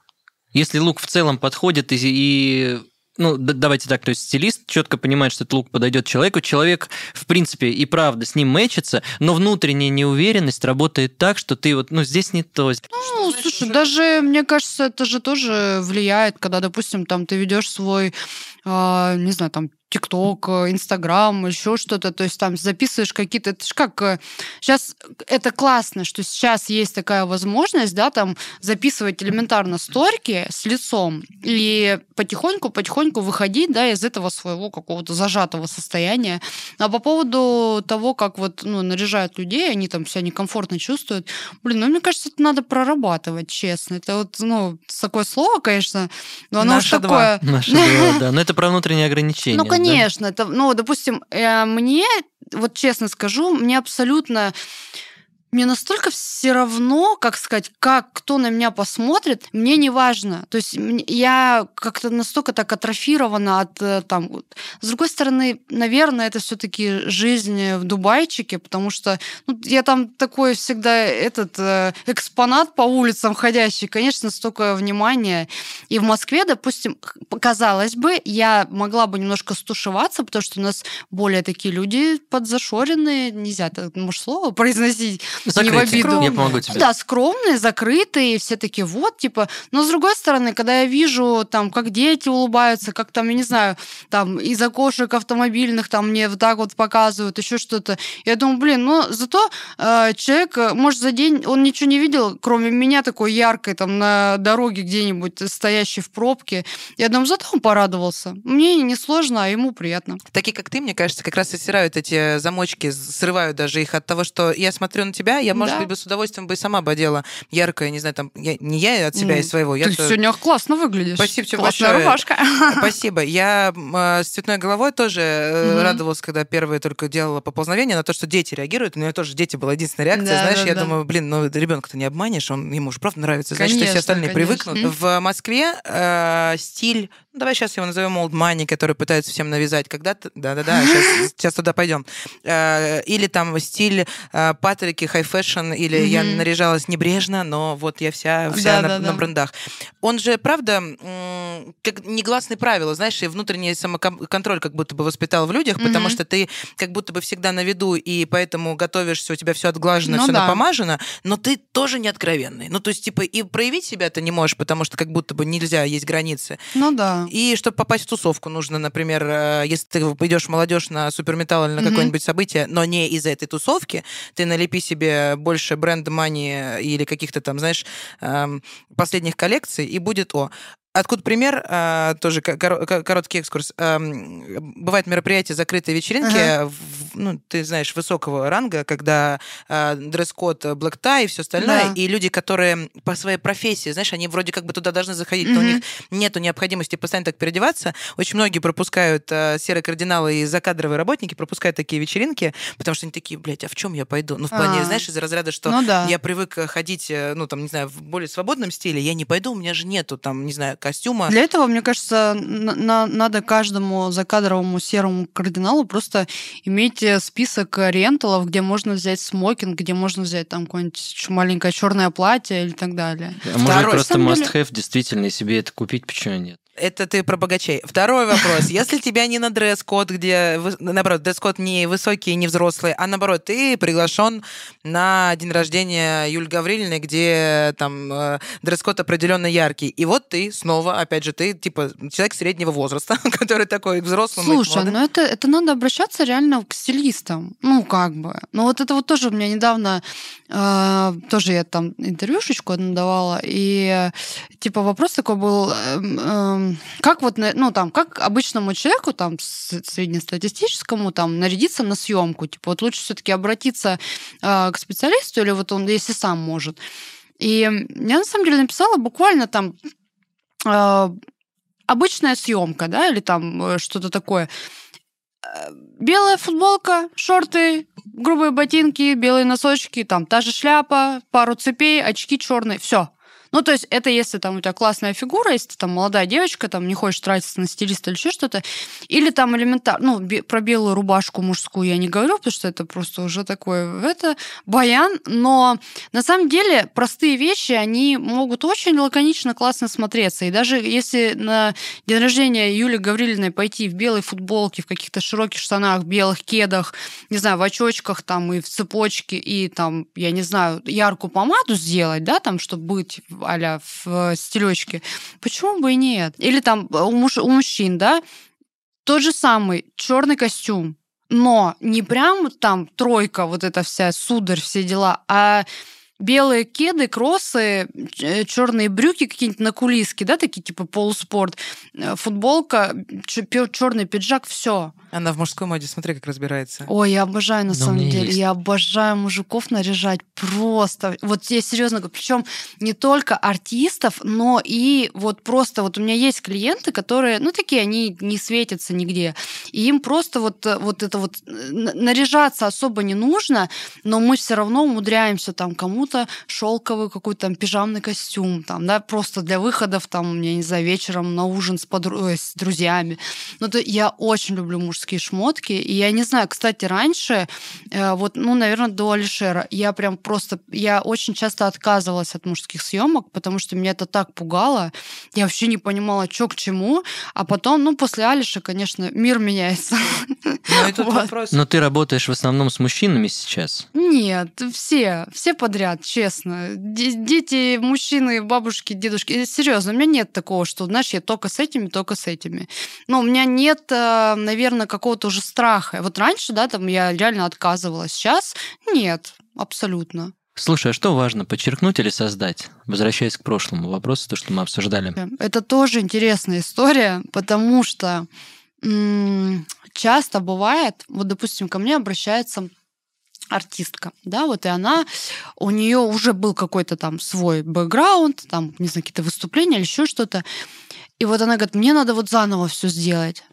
Если лук в целом подходит и, и ну, давайте так, то есть стилист четко понимает, что этот лук подойдет человеку, человек, в принципе, и правда с ним мэчится, но внутренняя неуверенность работает так, что ты вот, ну, здесь не то. Ну, слушай, даже, мне кажется, это же тоже влияет, когда, допустим, там ты ведешь свой, не знаю, там, ТикТок, Инстаграм, еще что-то, то есть там записываешь какие-то... Это же как... Сейчас это классно, что сейчас есть такая возможность, да, там записывать элементарно сторики с лицом и потихоньку-потихоньку выходить, да, из этого своего какого-то зажатого состояния. А по поводу того, как вот, ну, наряжают людей, они там себя некомфортно чувствуют, блин, ну, мне кажется, это надо прорабатывать, честно. Это вот, ну, такое слово, конечно, но оно уж Наше два. такое... Дело, да. Но это про внутренние ограничения. Ну, да? конечно, это, ну, допустим, э, мне, вот честно скажу, мне абсолютно мне настолько все равно, как сказать, как кто на меня посмотрит, мне не важно. То есть я как-то настолько так атрофирована от э, там. С другой стороны, наверное, это все-таки жизнь в Дубайчике, потому что ну, я там такой всегда этот э, экспонат по улицам ходящий, конечно, столько внимания. И в Москве, допустим, казалось бы, я могла бы немножко стушеваться, потому что у нас более такие люди подзашоренные, нельзя это, может, слово произносить, не в обиду. Я помогу тебе. Да, скромные, закрытые, все такие вот, типа. Но с другой стороны, когда я вижу, там, как дети улыбаются, как там, я не знаю, там, из окошек автомобильных, там, мне вот так вот показывают, еще что-то. Я думаю, блин, ну, зато э, человек, э, может, за день, он ничего не видел, кроме меня такой яркой, там, на дороге где-нибудь, стоящей в пробке. Я думаю, зато он порадовался. Мне не сложно, а ему приятно. Такие, как ты, мне кажется, как раз и стирают эти замочки, срывают даже их от того, что я смотрю на тебя, я, может Да. быть, бы с удовольствием бы и сама бы одела яркое, не знаю, там, я, не я от себя Ну, из своего. я Ты сегодня классно выглядишь. Спасибо тебе Классная большое. рубашка. Спасибо. Я э, с цветной головой тоже э, Мгм. радовалась, когда первые только делала поползновение на то, что дети реагируют. У меня тоже дети была единственная реакция. Да, Знаешь, да, я да. думаю, блин, ну ребенка-то не обманешь, он ему же правда нравится. Значит, и все Конечно, остальные конечно. привыкнут. В Москве э, стиль, ну, давай сейчас его назовем old money, который пытаются всем навязать. Когда-то, да-да-да, сейчас, сейчас туда пойдем. Э, или там стиль э, Патрики, high fashion, или я Мгм. наряжалась небрежно, но вот я вся, вся на, Да-да-да. на брендах. Он же, правда, как негласные правила, знаешь, и внутренний самоконтроль как будто бы воспитал в людях, потому Мгм. что ты как будто бы всегда на виду, и поэтому готовишься, у тебя все отглажено, Ну все да. напомажено, но ты тоже не откровенный. Ну, то есть, типа, и проявить себя ты не можешь, потому что как будто бы нельзя, есть границы. Ну да. И чтобы попасть в тусовку, нужно, например, э, если ты идешь молодежь на суперметалл или на Мгм. какое-нибудь событие, но не из этой тусовки, ты налепи себе больше бренд мани или каких-то там, знаешь, эм, последних коллекций, и будет о. Откуда пример? э, тоже ко- коро- ко- короткий экскурс. Бывают мероприятия, закрытые вечеринки, Ага. в- ну, ты знаешь, высокого ранга, когда э, дресс-код, tie и все остальное, Да. и люди, которые по своей профессии, знаешь, они вроде как бы туда должны заходить, но у них нету необходимости постоянно так переодеваться. Очень многие пропускают э, серые кардиналы и закадровые работники пропускают такие вечеринки, потому что они такие, блядь, а в чем я пойду? Ну, в плане, А. знаешь, из разряда, что Ну да. я привык ходить, э, ну, там, не знаю, в более свободном стиле, я не пойду, у меня же нету, там, не знаю, костюма. Для этого, мне кажется, на- на- надо каждому закадровому серому кардиналу просто иметь э, список ренталов, где можно взять смокинг, где можно взять там какое-нибудь маленькое черное платье или так далее. А может Второй, просто на самом must-have, действительно, и себе это купить, почему нет? Это ты про богачей. Второй вопрос. Если тебя не на дресс-код, где, наоборот, дресс-код не высокий, не взрослый, а наоборот, ты приглашен на день рождения Юль Гаврилиной, где там э, дресс-код определенно яркий. И вот ты снова, опять же, ты типа человек среднего возраста, который такой к Слушай, ну это, это надо обращаться реально к стилистам. Ну, как бы. Ну, вот это вот тоже у меня недавно, э, тоже я там интервьюшечку одну давала, и э, типа вопрос такой был, эм, эм, как вот, ну, там, как обычному человеку, там, среднестатистическому, там, нарядиться на съемку? Типа, вот лучше все-таки обратиться э, к специалисту, или вот он, если сам может. И я на самом деле написала буквально там э, обычная съемка, да, или там э, что-то такое. Э, Белая футболка, шорты, грубые ботинки, белые носочки, там та же шляпа, пару цепей, очки черные, все. Ну, то есть это если там у тебя классная фигура, если ты там молодая девочка, там не хочешь тратиться на стилиста или еще что-то, или там элементарно, ну, про белую рубашку мужскую я не говорю, потому что это просто уже такое, это баян, но на самом деле простые вещи, они могут очень лаконично классно смотреться, и даже если на день рождения Юли Гаврилиной пойти в белой футболке, в каких-то широких штанах, белых кедах, не знаю, в очочках там и в цепочке, и там, я не знаю, яркую помаду сделать, да, там, чтобы быть а в стилечке, почему бы и нет? Или там у, муж, у мужчин, да, тот же самый черный костюм, но не прям там тройка, вот эта вся сударь, все дела, а белые кеды, кроссы, черные брюки какие-нибудь на кулиски, да, такие типа полуспорт, э, футболка, черный пиджак, все. Она в мужской моде, смотри, как разбирается. Ой, я обожаю на у самом деле. есть. Я обожаю мужиков наряжать просто. Вот я серьезно говорю, причем не только артистов, но и вот просто вот у меня есть клиенты, которые, ну такие, они не светятся нигде, и им просто вот вот это вот наряжаться особо не нужно, но мы все равно умудряемся там кому-то шелковый какой-то там пижамный костюм, там, да, просто для выходов там, я не знаю, вечером на ужин с, подру- с друзьями. Ну, то я очень люблю мужские шмотки. И я не знаю, кстати, раньше, э, вот, ну, наверное, до Алишера, я прям просто, я очень часто отказывалась от мужских съемок, потому что меня это так пугало. Я вообще не понимала, что к чему. А потом, ну, после Алиша, конечно, мир меняется. Ну и тут Вот. вопрос. Но ты работаешь в основном с мужчинами сейчас. Нет, все, все подряд, честно. Де- Дети, мужчины, бабушки, дедушки. Серьезно, у меня нет такого, что, знаешь, я только с этими, только с этими. Но у меня нет, э, наверное, какого-то уже страха. Вот раньше, да, там я реально отказывалась. Сейчас нет, абсолютно. Слушай, а что важно, подчеркнуть или создать? Возвращаясь к прошлому вопросу, то, что мы обсуждали. Это тоже интересная история, потому что м, часто бывает, вот, допустим, ко мне обращается артистка, да, вот и она, у нее уже был какой-то там свой бэкграунд, там, не знаю, какие-то выступления или еще что-то, и вот она говорит, мне надо вот заново все сделать.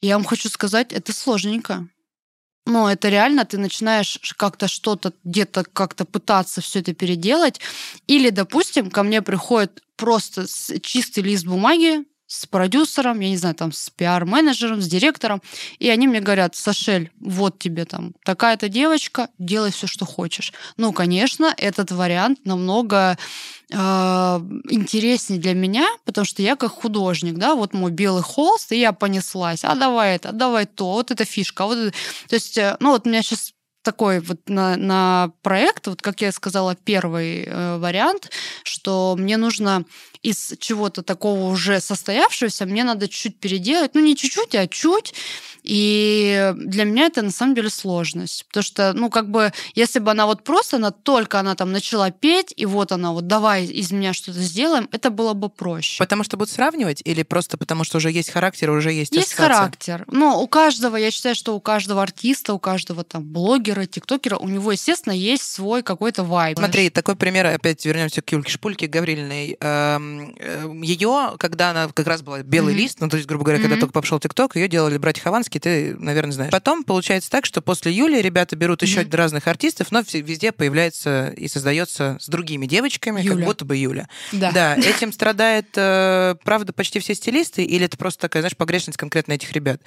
Я вам хочу сказать, это сложненько. Ну, это реально, ты начинаешь как-то что-то, где-то как-то пытаться все это переделать. Или, допустим, ко мне приходит просто чистый лист бумаги с продюсером, я не знаю, там, с пиар-менеджером, с директором, и они мне говорят, Сашель, вот тебе там такая-то девочка, делай все, что хочешь. Ну, конечно, этот вариант намного э, интереснее для меня, потому что я как художник, да, вот мой белый холст, и я понеслась, а давай это, а давай то, вот эта фишка, а вот это. То есть, э, ну, вот у меня сейчас такой вот на, на проект, вот как я сказала, первый э, вариант, что мне нужно из чего-то такого уже состоявшегося, мне надо чуть-чуть переделать, ну не чуть-чуть, а чуть, и для меня это на самом деле сложность, потому что, ну как бы, если бы она вот просто, она только она там начала петь, и вот она вот давай из меня что-то сделаем, это было бы проще. Потому что будут сравнивать или просто потому что уже есть характер, уже есть Есть ассоциация? характер. Но у каждого, я считаю, что у каждого артиста, у каждого там блогера, тиктокера, у него, естественно, есть свой какой-то вайб. Смотри, такой пример, опять вернемся к Юльке Шпульке Гаврилиной. Ее, когда она как раз была белый лист, ну, то есть, грубо говоря, когда только пошел ТикТок, ее делали братья Хованский, ты, наверное, знаешь. Потом получается так, что после Юли ребята берут еще разных артистов, но везде появляется и создается с другими девочками, Юля. как будто бы Юля. Да. Да, этим страдает, э, правда, почти все стилисты, или это просто такая, знаешь, погрешность конкретно этих ребят?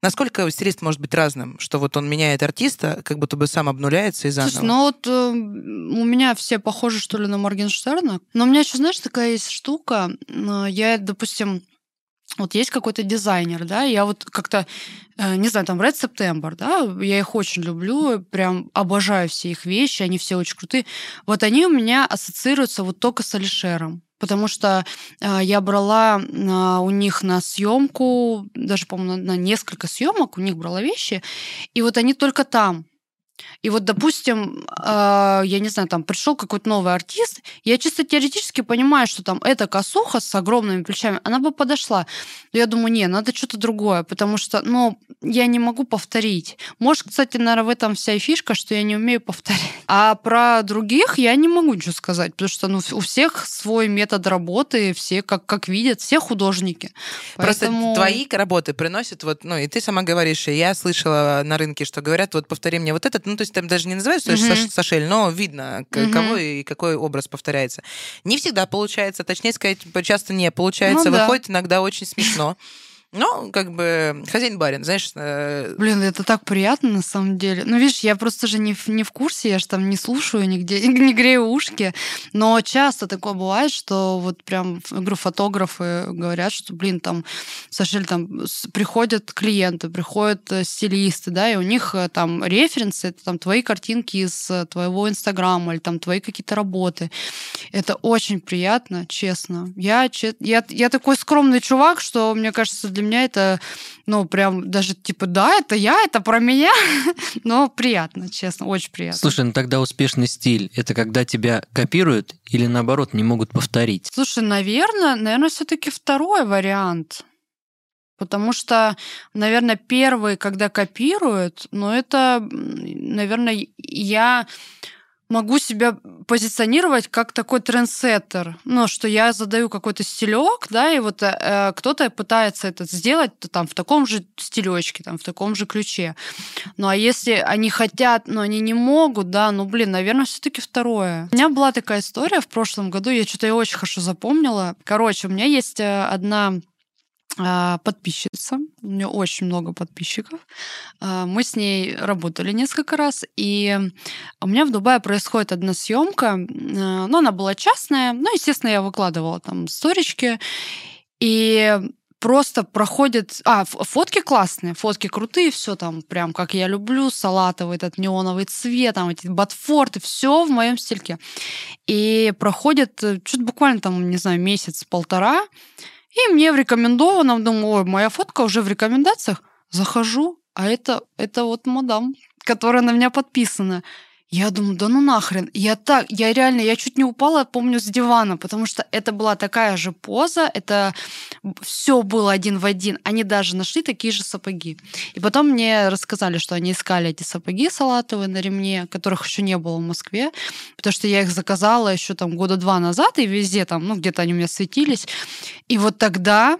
Насколько стилист может быть разным, что вот он меняет артиста, как будто бы сам обнуляется и заново? Слушай, ну вот э, у меня все похожи, что ли, на Моргенштерна. Но у меня еще, знаешь, такая есть штука. Э, Я, допустим, вот есть какой-то дизайнер, да, я вот как-то, э, не знаю, там Red September, да, я их очень люблю, прям обожаю все их вещи, они все очень крутые. Вот они у меня ассоциируются вот только с Алишером. Потому что э, я брала э, у них на съемку, даже, по-моему, на несколько съемок у них брала вещи, и вот они только там. И вот, допустим, э, я не знаю, там пришел какой-то новый артист, я чисто теоретически понимаю, что там эта косуха с огромными плечами, она бы подошла. Но я думаю, не, надо что-то другое, потому что, ну, я не могу повторить. Может, кстати, наверное, в этом вся и фишка, что я не умею повторять. А про других я не могу ничего сказать, потому что ну, у всех свой метод работы, все как, как видят, все художники. Просто Поэтому... твои работы приносят, вот, ну, и ты сама говоришь, и я слышала на рынке, что говорят, вот повтори мне вот этот, ну, то есть там даже не называют, что Мгм. это Сашель, но видно, Мгм. кого и какой образ повторяется. Не всегда получается, точнее сказать, часто не получается, Ну да. выходит иногда очень смешно. Но, как бы, хозяин-барин, знаешь, э, Блин, это так приятно на самом деле. Ну, видишь, я просто же не в, не в курсе, я же там не слушаю нигде, не грею ушки. Но часто такое бывает, что вот прям, говорю, фотографы говорят, что, блин, там, Сашель, там приходят клиенты, приходят э, стилисты, да, и у них э, там референсы, это там твои картинки из э, твоего инстаграма или там твои какие-то работы. Это очень приятно, честно. Я, я, я такой скромный чувак, что, мне кажется, для меня это, ну, прям даже типа, да, это я, это про меня. Но приятно, честно, очень приятно. Слушай, ну тогда успешный стиль это когда тебя копируют или наоборот не могут повторить. Слушай, наверное, наверное, все-таки второй вариант. Потому что, наверное, первый, когда копируют, но это, м, наверное, я могу себя позиционировать как такой трендсеттер. Ну, что я задаю какой-то стилек, да, и вот э, кто-то пытается это сделать там в таком же стилечке, там в таком же ключе. Ну, а если они хотят, но они не могут, да, ну, блин, наверное, все-таки второе. У меня была такая история в прошлом году, я что-то ее очень хорошо запомнила. Короче, у меня есть э, одна подписчица, у нее очень много подписчиков. А, Мы с ней работали несколько раз, и у меня в Дубае происходит одна съемка, но она была частная, ну, естественно, я выкладывала там сторички, и просто проходит... А, фотки классные, фотки крутые, все там прям как я люблю, салатовый этот неоновый цвет, там эти ботфорты, все в моем стильке. И проходит э, чуть буквально там, не знаю, месяц-полтора, и мне в рекомендованном, думаю, ой, моя фотка уже в рекомендациях. Захожу, а это, это вот мадам, которая на меня подписана. Я думаю, да ну нахрен. Я так, я реально, я чуть не упала, помню, с дивана, потому что это была такая же поза, это все было один в один. Они даже нашли такие же сапоги. И потом мне рассказали, что они искали эти сапоги салатовые на ремне, которых еще не было в Москве, потому что я их заказала еще там года два назад, и везде там, ну, где-то они у меня светились. И вот тогда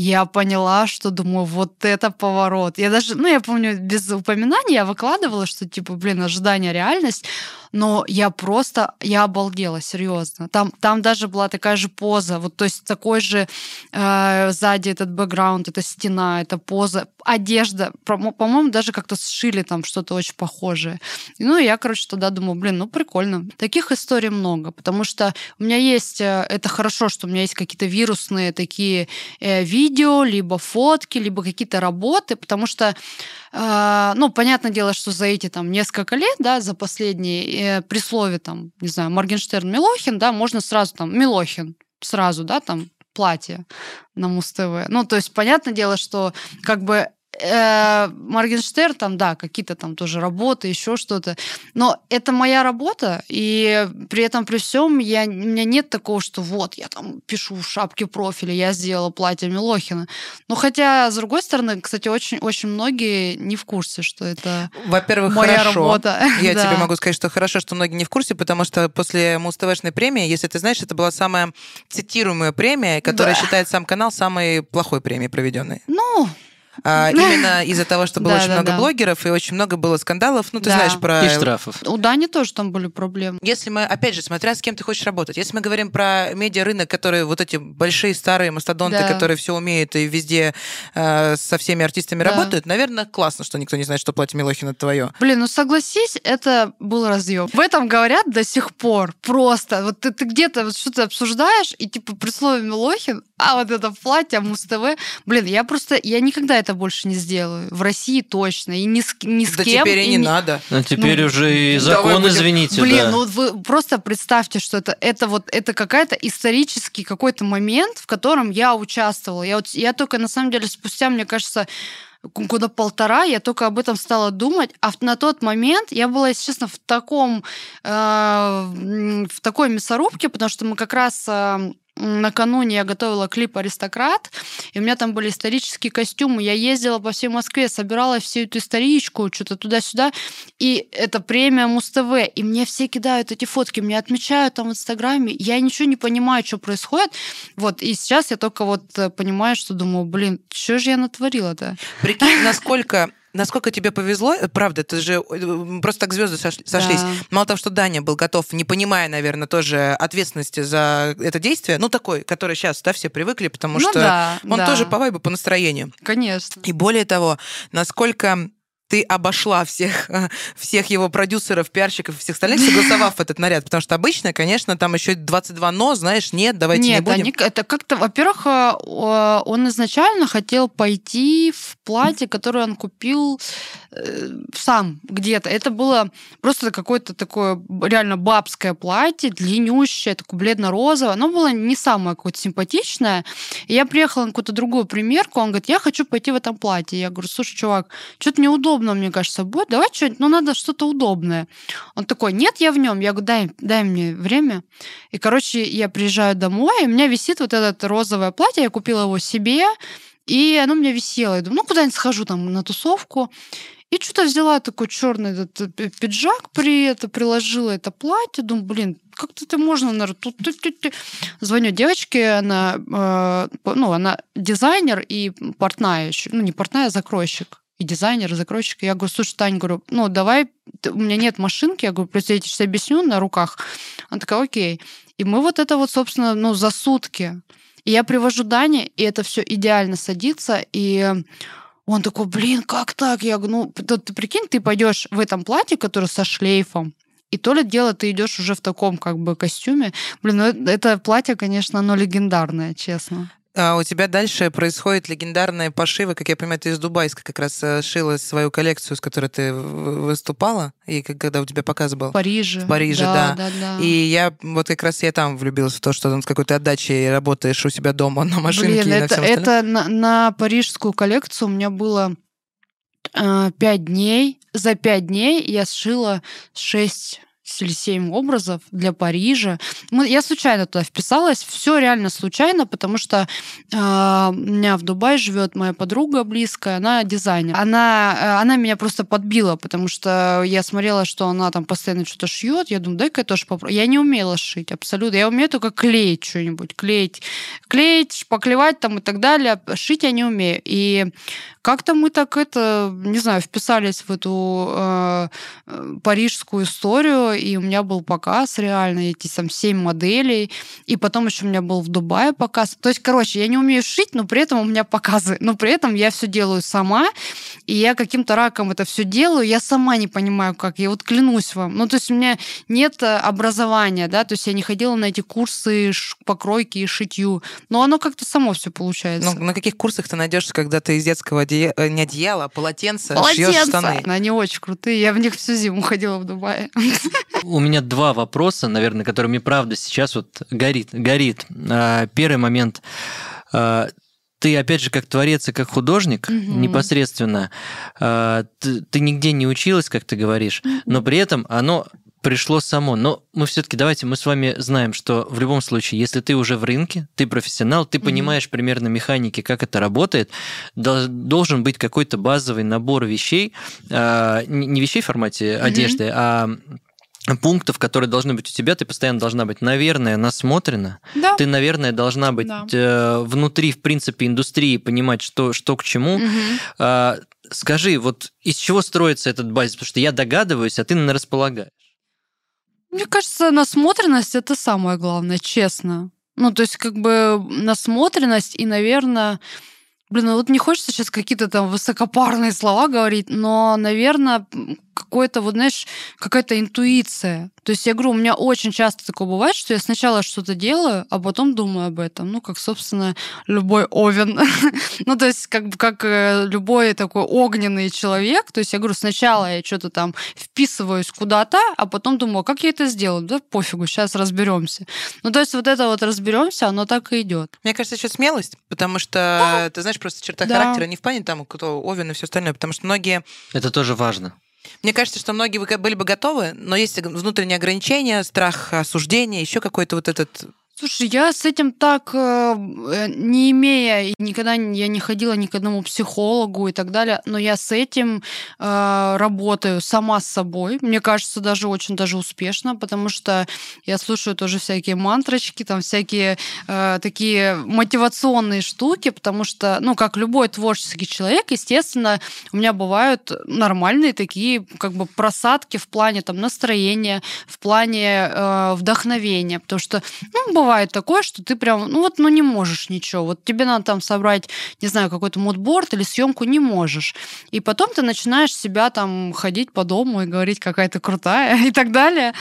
я поняла, что думаю, вот это поворот. Я даже, ну, я помню, без упоминания я выкладывала, что, типа, блин, ожидание, реальность. Но я просто, я обалдела, серьезно. Там, там даже была такая же поза, вот, то есть такой же э, сзади этот бэкграунд, эта стена, эта поза, одежда. По- По-моему, даже как-то сшили там что-то очень похожее. Ну, я, короче, тогда думаю, блин, ну, прикольно. Таких историй много, потому что у меня есть, э, это хорошо, что у меня есть какие-то вирусные такие э, видео, либо фотки, либо какие-то работы, потому что, э, ну, понятное дело, что за эти там несколько лет, да, за последние, э, при слове там, не знаю, Моргенштерн, Милохин, да, можно сразу там, Милохин, сразу, да, там, платье на Муз-ТВ. Ну, то есть, понятное дело, что как бы Моргенштерн, там, да, какие-то там тоже работы, еще что-то. Но это моя работа, и при этом, при всем, я, у меня нет такого, что вот, я там пишу в шапке профиля, я сделала платье Милохина. Ну, хотя, с другой стороны, кстати, очень, очень многие не в курсе, что это Во-первых, моя хорошо. работа. Я Да. тебе могу сказать, что хорошо, что многие не в курсе, потому что после Муз-ТВшной премии, если ты знаешь, это была самая цитируемая премия, которая Да. считает сам канал самой плохой премией проведенной. Ну, А, именно из-за того, что было Да, очень да, много да. блогеров и очень много было скандалов. Ну, ты знаешь про... И штрафов. у Дани тоже там были проблемы. Если мы, опять же, смотря с кем ты хочешь работать, если мы говорим про медиарынок, которые вот эти большие старые мастодонты, которые все умеют и везде э, со всеми артистами работают, наверное, классно, что никто не знает, что платье Милохина твое. Блин, ну согласись, это был разъем. В этом говорят до сих пор. Просто. Вот ты, ты где-то вот что-то обсуждаешь, и типа при слове Милохин, А вот это платье, Муз-ТВ, блин, я просто, я никогда это больше не сделаю. В России точно. И ни с, ни с Да кем. теперь и не ни- надо. Ну, теперь Ну, уже и закон, будем- извините, Блин, да. ну вот вы просто представьте, что это, это вот это какая-то исторический какой-то момент, в котором я участвовала. Я, вот, я только, на самом деле, спустя, мне кажется, года полтора я только об этом стала думать, а на тот момент я была, если честно, в таком э, в такой мясорубке, потому что мы как раз э, накануне я готовила клип «Аристократ», и у меня там были исторические костюмы. Я ездила по всей Москве, собирала всю эту историчку, что-то туда-сюда. И это премия Муз-ТВ. И мне все кидают эти фотки, мне отмечают там в Инстаграме. Я ничего не понимаю, что происходит. Вот, и сейчас я только вот э, понимаю, что думаю, блин, что же я натворила-то? Прикинь, насколько Насколько тебе повезло, э, правда, это же э, просто так звезды сош- сошлись. Да. Мало того, что Даня был готов, не понимая, наверное, тоже ответственности за это действие, ну такой, который сейчас, да, все привыкли, потому ну что да, он да, тоже по вайбу, по настроению. Конечно. И более того, насколько ты обошла всех, всех его продюсеров, пиарщиков и всех остальных, согласовав этот наряд. Потому что обычно, конечно, там еще 22 но, знаешь, нет, давайте Нет, не будем. они, это как-то, во-первых, э, он изначально хотел пойти в платье, которое он купил э, сам где-то. Это было просто какое-то такое реально бабское платье, длиннющее, такое бледно-розовое. Оно было не самое какое-то симпатичное. И я приехала на какую-то другую примерку, он говорит, я хочу пойти в этом платье. Я говорю, слушай, чувак, что-то неудобно, мне кажется, будет. Давай что-нибудь, ну надо что-то удобное. Он такой, нет, я в нем. Я говорю, дай, дай мне время. И, короче, я приезжаю домой, и у меня висит вот это розовое платье, я купила его себе, и оно у меня висело. Я думаю, ну, куда-нибудь схожу там на тусовку. И что-то взяла такой черный этот э, пи- пиджак, при это приложила это платье, думаю, блин, как-то это можно, наверное, тут, тут, тут, тут. Звоню девочке, она, э, ну, она дизайнер и портная еще, ну, не портная, а закройщик. И дизайнер, и закройщик. Я говорю, слушай, Тань, говорю, ну, давай, у меня нет машинки, я говорю, просто я тебе сейчас объясню на руках. Она такая, окей. И мы вот это вот, собственно, ну, за сутки. И я привожу Дане, и это все идеально садится, и он такой, блин, как так? Я говорю, ну, ты, ты прикинь, ты пойдешь в этом платье, которое со шлейфом, и то ли дело, ты идешь уже в таком как бы костюме. Блин, ну это, это платье, конечно, оно легендарное, честно. А у тебя дальше происходит легендарная пошива, как я понимаю, ты из Дубайска как раз э, шила свою коллекцию, с которой ты выступала, и когда у тебя показ был. В Париже. В Париже, да. да, да. И я вот как раз я там влюбилась в то, что там с какой-то отдачей работаешь у себя дома на машинке Блин, и на это, всем это на, на парижскую коллекцию у меня было э, пять дней. За пять дней я сшила шесть или семь образов для Парижа. Я случайно туда вписалась. Все реально случайно, потому что э, у меня в Дубае живет моя подруга близкая, она дизайнер. Она, э, она меня просто подбила, потому что я смотрела, что она там постоянно что-то шьет. Я думаю, дай-ка я тоже попробую. Я не умела шить абсолютно. Я умею только клеить что-нибудь, клеить, клеить, шпаклевать там и так далее. Шить я не умею. И как-то мы так это, не знаю, вписались в эту э, э, парижскую историю, и у меня был показ реально, эти там семь моделей, и потом еще у меня был в Дубае показ. То есть, короче, я не умею шить, но при этом у меня показы, но при этом я все делаю сама, и я каким-то раком это все делаю, я сама не понимаю, как. Я вот клянусь вам. Ну, то есть у меня нет э, образования, да, то есть я не ходила на эти курсы покройки и шитью, но оно как-то само все получается. Ну, на каких курсах ты найдешь, когда ты из детского одея... э, не одеяла, а полотенца шьешь Полотенца. штаны? Они очень крутые. Я в них всю зиму ходила в Дубае. У меня два вопроса, наверное, которые мне правда сейчас вот горит. горит. А, Первый момент. А, Ты, опять же, как творец и как художник Мгм. непосредственно, а, ты, ты нигде не училась, как ты говоришь, но при этом оно пришло само. Но мы все-таки давайте мы с вами знаем, что в любом случае, если ты уже в рынке, ты профессионал, ты понимаешь примерно механики, как это работает, дол- должен быть какой-то базовый набор вещей, а, не вещей в формате Мгм. одежды, а пунктов, которые должны быть у тебя, ты постоянно должна быть, наверное, насмотрена. Да. Ты, наверное, должна быть Да. э, внутри, в принципе, индустрии, понимать, что, что к чему. Мгм. А, скажи, вот из чего строится этот базис? Потому что я догадываюсь, а ты наверное, располагаешь. Мне кажется, насмотренность это самое главное, честно. Ну, то есть, как бы насмотренность и, наверное, блин, ну вот не хочется сейчас какие-то там высокопарные слова говорить, но, наверное, какое-то, вот знаешь, какая-то интуиция. То есть я говорю, у меня очень часто такое бывает, что я сначала что-то делаю, а потом думаю об этом. Ну, как, собственно, любой овен. ну, то есть как бы как э, любой такой огненный человек. То есть я говорю, сначала я что-то там вписываюсь куда-то, а потом думаю, «А как я это сделаю? Да пофигу, сейчас разберемся. Ну, то есть вот это вот разберемся, оно так и идет. Мне кажется, еще смелость, потому что, ты знаешь, просто черта Да. характера не в плане там, кто Овен и все остальное, потому что многие Это тоже важно. Мне кажется, что многие бы были бы готовы, но есть внутренние ограничения, страх осуждения, еще какой-то вот этот... Слушай, я с этим так, э, э, не имея, никогда я не ходила ни к одному психологу и так далее, но я с этим э, работаю сама с собой. Мне кажется, даже очень даже успешно, потому что я слушаю тоже всякие мантрочки, там всякие такие мотивационные штуки, потому что, ну, как любой творческий человек, естественно, у меня бывают нормальные такие как бы просадки в плане там настроения, в плане вдохновения, потому что, ну, бывает такое, что ты прям, ну вот, ну не можешь ничего, вот тебе надо там собрать, не знаю, какой-то мудборд или съемку не можешь, и потом ты начинаешь себя там ходить по дому и говорить, какая ты крутая и так далее,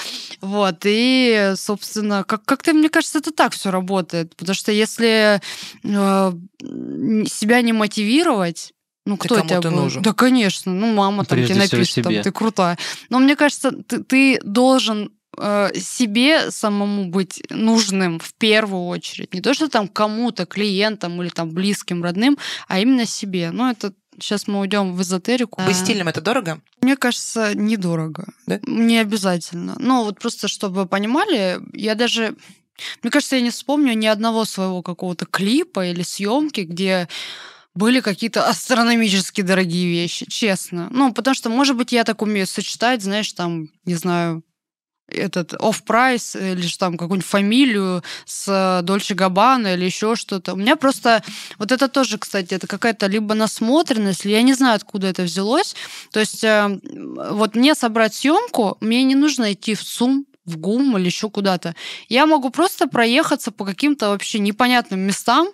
вот, и, собственно, как- как-то, мне кажется, это так все работает, потому что если э, себя не мотивировать, ну, Ты кто тебя нужен? Да, конечно. Ну, мама там Прежде тебе всего напишет, там, ты крутая. Но мне кажется, ты, ты должен себе самому быть нужным в первую очередь. Не то, что там кому-то, клиентам или там близким, родным, а именно себе. Ну, это сейчас мы уйдем в эзотерику. Быть стильным это дорого? Мне кажется, недорого. Да? Не обязательно. Ну, вот просто, чтобы вы понимали, я даже... Мне кажется, я не вспомню ни одного своего какого-то клипа или съемки, где были какие-то астрономически дорогие вещи, честно. Ну, потому что, может быть, я так умею сочетать, знаешь, там, не знаю, этот off-price или ж там какую-нибудь фамилию с Дольче Габбана или еще что-то. У меня просто... Вот это тоже, кстати, это какая-то либо насмотренность, я не знаю, откуда это взялось. То есть э, вот мне собрать съемку, мне не нужно идти в ЦУМ, в ГУМ или еще куда-то. Я могу просто проехаться по каким-то вообще непонятным местам,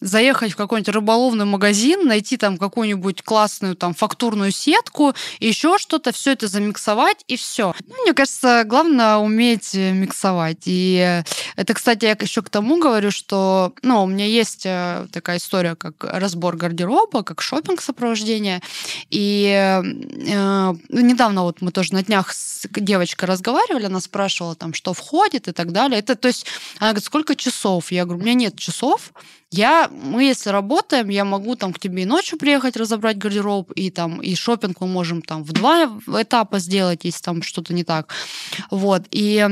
заехать в какой-нибудь рыболовный магазин, найти там какую-нибудь классную там фактурную сетку, еще что-то, все это замиксовать, и все. мне кажется, главное уметь э, миксовать. И э, это, кстати, я еще к тому говорю, что ну, у меня есть э, такая история, как разбор гардероба, как шопинг сопровождение. И э, недавно вот мы тоже на днях с девочкой разговаривали, она спрашивала там, что входит и так далее. Это, то есть, она говорит, сколько часов? Я говорю, у меня нет часов, я, мы если работаем, я могу там к тебе и ночью приехать разобрать гардероб, и там и шопинг мы можем там в два этапа сделать, если там что-то не так. Вот. И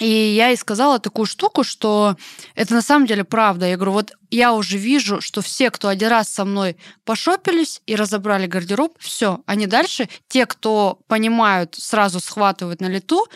и я ей сказала такую штуку, что это на самом деле правда. Я говорю, вот я уже вижу, что все, кто один раз со мной пошопились и разобрали гардероб, все, они дальше, те, кто понимают, сразу схватывают на лету,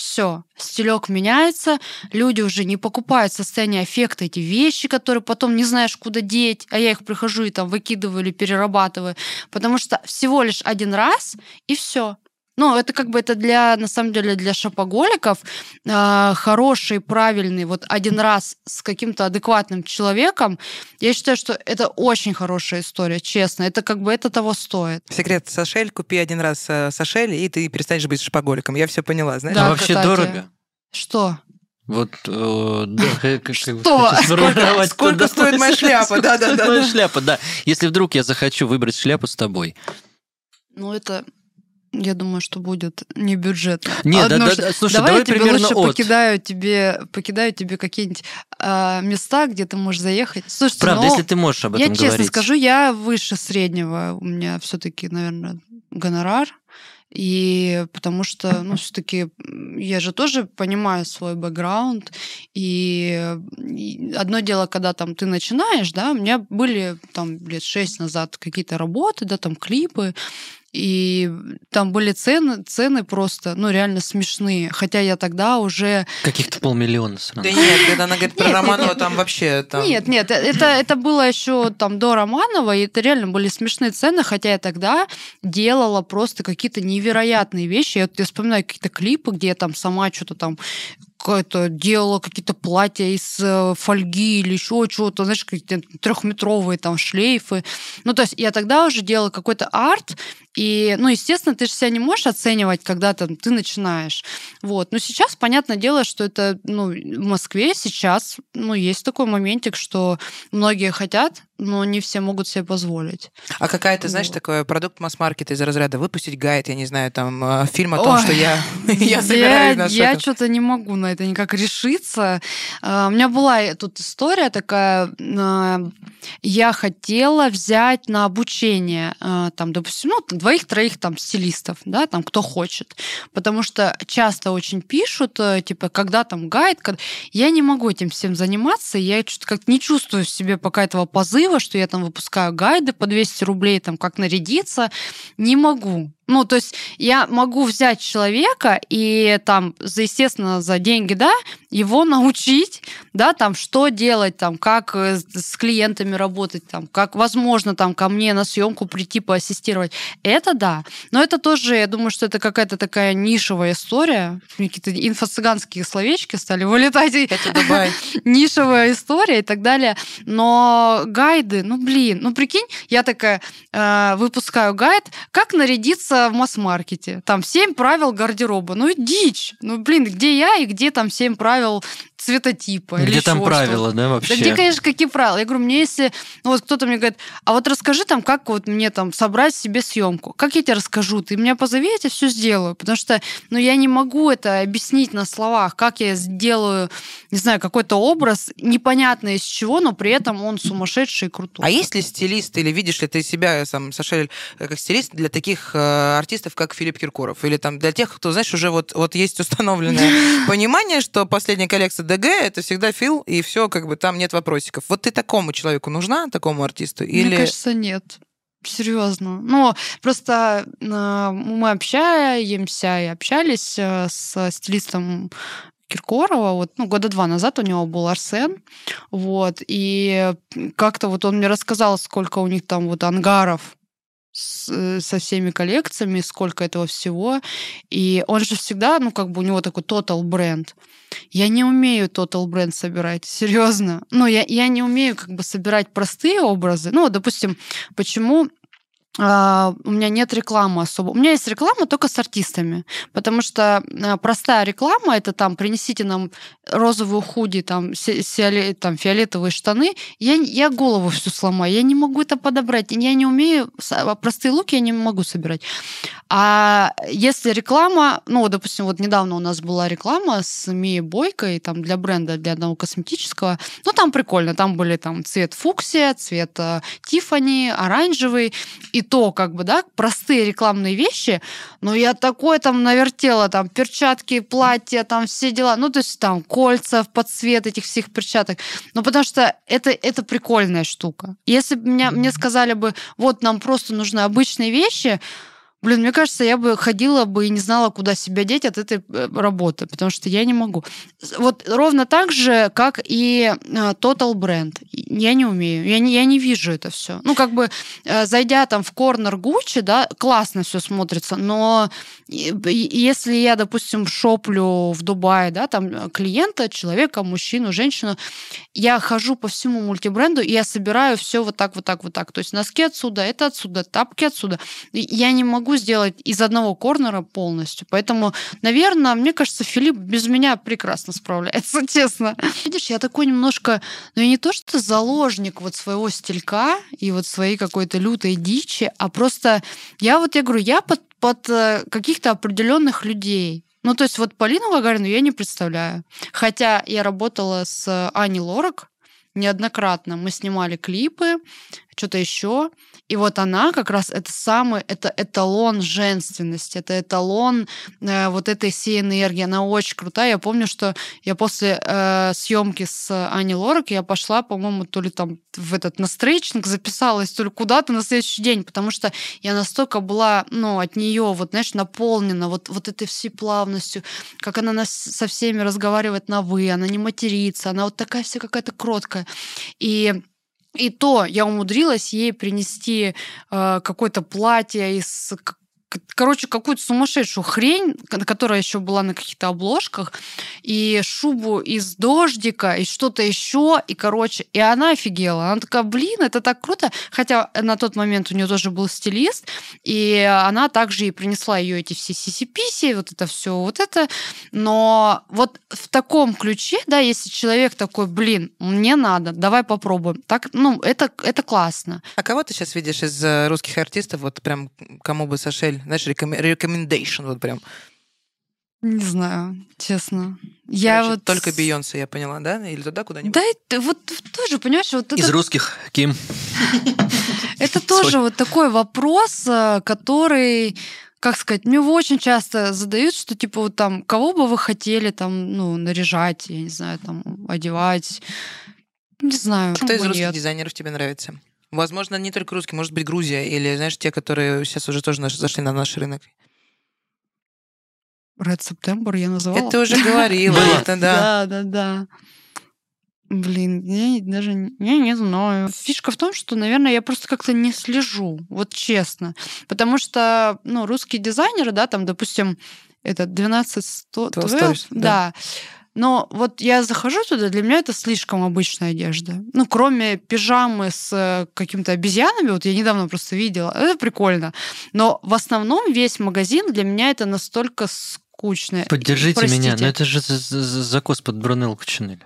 все, стилек меняется, люди уже не покупают в состоянии аффекта эти вещи, которые потом не знаешь, куда деть, а я их прихожу и там выкидываю или перерабатываю, потому что всего лишь один раз и все. Ну, это как бы это для, на самом деле, для шопоголиков э, хороший, правильный, вот один раз с каким-то адекватным человеком. Я считаю, что это очень хорошая история, честно. Это как бы это того стоит. Секрет Сашель, купи один раз э, Сашель, и ты перестанешь быть шопоголиком. Я все поняла, знаешь? Да, а вообще кстати. дорого? Что? Вот, э, да, как- Что? Сколько куда- стоит моя шляпа? Да-да-да. Сколько моя шляпа, да. Если вдруг я захочу выбрать шляпу с тобой. Ну, это, я думаю, что будет не бюджетно. Нет, Одно да, да, слушай, давай, давай я тебе примерно лучше от. покидаю тебе, покидаю тебе какие-нибудь а, места, где ты можешь заехать. Слушайте, Правда, ну, если ты можешь об я этом честно говорить. скажу, я выше среднего. У меня все-таки, наверное, гонорар. И потому что, ну, все-таки я же тоже понимаю свой бэкграунд. И одно дело, когда там ты начинаешь, да, у меня были там лет шесть назад какие-то работы, да, там клипы, и там были цены, цены просто, ну, реально смешные. Хотя я тогда уже... Каких-то полмиллиона сразу. Да нет, когда она говорит про Романова, там вообще... Там... Нет, нет, э, это, это было еще там до Романова, и это реально были смешные цены, хотя я тогда делала просто какие-то невероятные вещи. Я, вот я вспоминаю какие-то клипы, где я там сама что-то там какое-то делала какие-то платья из э, фольги или еще чего-то, знаешь, какие-то трехметровые там шлейфы. Ну, то есть я тогда уже делала какой-то арт, И, ну, естественно, ты же себя не можешь оценивать, когда там ты начинаешь. Вот. Но сейчас, понятное дело, что это, ну, в Москве сейчас, ну, есть такой моментик, что многие хотят, но не все могут себе позволить. А какая-то, знаешь, Вот. такой продукт масс-маркета из разряда выпустить гайд, я не знаю, там э, фильм о том, Ой. что я, я собираюсь на я что-то. что-то не могу на это никак решиться. А, У меня была тут история такая. а, Я хотела взять на обучение, а, там, допустим, ну, двоих-троих там стилистов, да, там, кто хочет. Потому что часто очень пишут, э, типа, когда там гайд, когда- я не могу этим всем заниматься, я что-то как не чувствую в себе пока этого позыва, что я там выпускаю гайды по 200 рублей, там, как нарядиться, не могу. Ну, то есть я могу взять человека и там, за, естественно, за деньги, да, его научить, да, там, что делать, там, как э, с клиентами работать, там, как, возможно, там, ко мне на съемку прийти поассистировать. Это да. Но это тоже, я думаю, что это какая-то такая нишевая история. Какие-то инфо-цыганские словечки стали вылетать. Это Дубай. нишевая история и так далее. Но гайды, ну блин, ну прикинь, я такая э, выпускаю гайд, как нарядиться в масс-маркете. Там семь правил гардероба. Ну дичь. Ну блин, где я и где там семь правил цветотипа? или Где там еще правила, да, Да вообще? где, конечно, какие правила? Я говорю, мне если... Ну вот кто-то мне говорит, а вот расскажи там, как вот мне там собрать себе съемку. Как я тебе расскажу? Ты меня позови, я тебе все сделаю. Потому что, ну, я не могу это объяснить на словах, как я сделаю, не знаю, какой-то образ, непонятно из чего, но при этом он сумасшедший и крутой. А есть ли стилист, или видишь ли ты себя, сам, Сашель, э, как стилист для таких э, артистов, как Филипп Киркоров? Или там для тех, кто, знаешь, уже вот, вот есть установленное понимание, что последняя коллекция ДГ — это всегда Фил, и все, как бы там нет вопросиков. Вот ты такому человеку нужна, такому артисту? Или... Мне кажется, нет. Серьезно. Ну, просто э, мы общаемся и общались э, с стилистом Киркорова, вот, ну, года два назад у него был Арсен, вот, и как-то вот он мне рассказал, сколько у них там вот ангаров с- э, со всеми коллекциями, сколько этого всего. И он же всегда, ну, как бы у него такой total бренд. Я не умею total бренд собирать, серьезно. Ну, я, я не умею как бы собирать простые образы. Ну, допустим, почему а, у меня нет рекламы особо. У меня есть реклама только с артистами, потому что а, простая реклама это там принесите нам розовую худи, там, сиоле- там фиолетовые штаны. Я, я голову всю сломаю, я не могу это подобрать, я не умею а, простые луки я не могу собирать. А если реклама, ну, допустим, вот недавно у нас была реклама с Мией Бойкой, там, для бренда, для одного косметического, ну, там прикольно, там были там цвет фуксия, цвет э, Тифани, оранжевый, и то, как бы, да, простые рекламные вещи, но я такое там навертела, там, перчатки, платья, там, все дела, ну, то есть там кольца под цвет этих всех перчаток, ну, потому что это, это прикольная штука. Если бы меня, мне сказали бы, вот, нам просто нужны обычные вещи, Блин, мне кажется, я бы ходила бы и не знала, куда себя деть от этой э, работы, потому что я не могу. Вот ровно так же, как и э, Total Brand. Я не умею, я не, я не вижу это все. Ну, как бы, э, зайдя там в корнер Гуччи, да, классно все смотрится, но если я, допустим, шоплю в Дубае, да, там клиента, человека, мужчину, женщину, я хожу по всему мультибренду, и я собираю все вот так, вот так, вот так. То есть носки отсюда, это отсюда, тапки отсюда. Я не могу сделать из одного корнера полностью. Поэтому, наверное, мне кажется, Филипп без меня прекрасно справляется, честно. Видишь, я такой немножко, ну, я не то что заложник вот своего стилька и вот своей какой-то лютой дичи, а просто я вот, я говорю, я под, под э, каких-то определенных людей. Ну, то есть вот Полину Гагарину я не представляю. Хотя я работала с Аней Лорак неоднократно. Мы снимали клипы, что-то еще. И вот она как раз это самый, это эталон женственности, это эталон э, вот этой всей энергии. Она очень крутая. Я помню, что я после э, съемки с Аней Лорак я пошла, по-моему, то ли там в этот на стрейчинг записалась, то ли куда-то на следующий день, потому что я настолько была, ну, от нее, вот, знаешь, наполнена вот, вот этой всей плавностью, как она нас со всеми разговаривает на «вы», она не матерится, она вот такая вся какая-то кроткая. И и то я умудрилась ей принести э, какое-то платье из короче, какую-то сумасшедшую хрень, ко- которая еще была на каких-то обложках, и шубу из дождика, и что-то еще, и, короче, и она офигела. Она такая, блин, это так круто. Хотя на тот момент у нее тоже был стилист, и она также и принесла ее эти все сисиписи, вот это все, вот это. Но вот в таком ключе, да, если человек такой, блин, мне надо, давай попробуем. Так, ну, это, это классно. А кого ты сейчас видишь из э, русских артистов, вот прям кому бы Сашель, знаешь, рекомендейшн, вот прям. Не знаю, честно. Я Короче, вот... Только Бейонсе, я поняла, да? Или туда куда-нибудь? Да, это вот тоже, понимаешь, вот Из это, русских Ким. это тоже вот такой вопрос, э, который, как сказать, мне его очень часто задают, что типа вот там, кого бы вы хотели там, ну, наряжать, я не знаю, там, одевать, не знаю. Кто из русских нет? дизайнеров тебе нравится? Возможно, не только русский, может быть, Грузия, или, знаешь, те, которые сейчас уже тоже наш- зашли на наш рынок. Red September я называла. Это уже говорила, это да. Да, да, да. Блин, я даже не- я не знаю. Фишка в том, что, наверное, я просто как-то не слежу, вот честно. Потому что, ну, русские дизайнеры, да, там, допустим, это 12 100, 12 12, да. да. Но вот я захожу туда, для меня это слишком обычная одежда. Ну, кроме пижамы с э, какими-то обезьянами, вот я недавно просто видела, это прикольно. Но в основном весь магазин для меня это настолько скучно. Поддержите меня, Простите. но это же за- за- за- закос под Брунелку Chanel.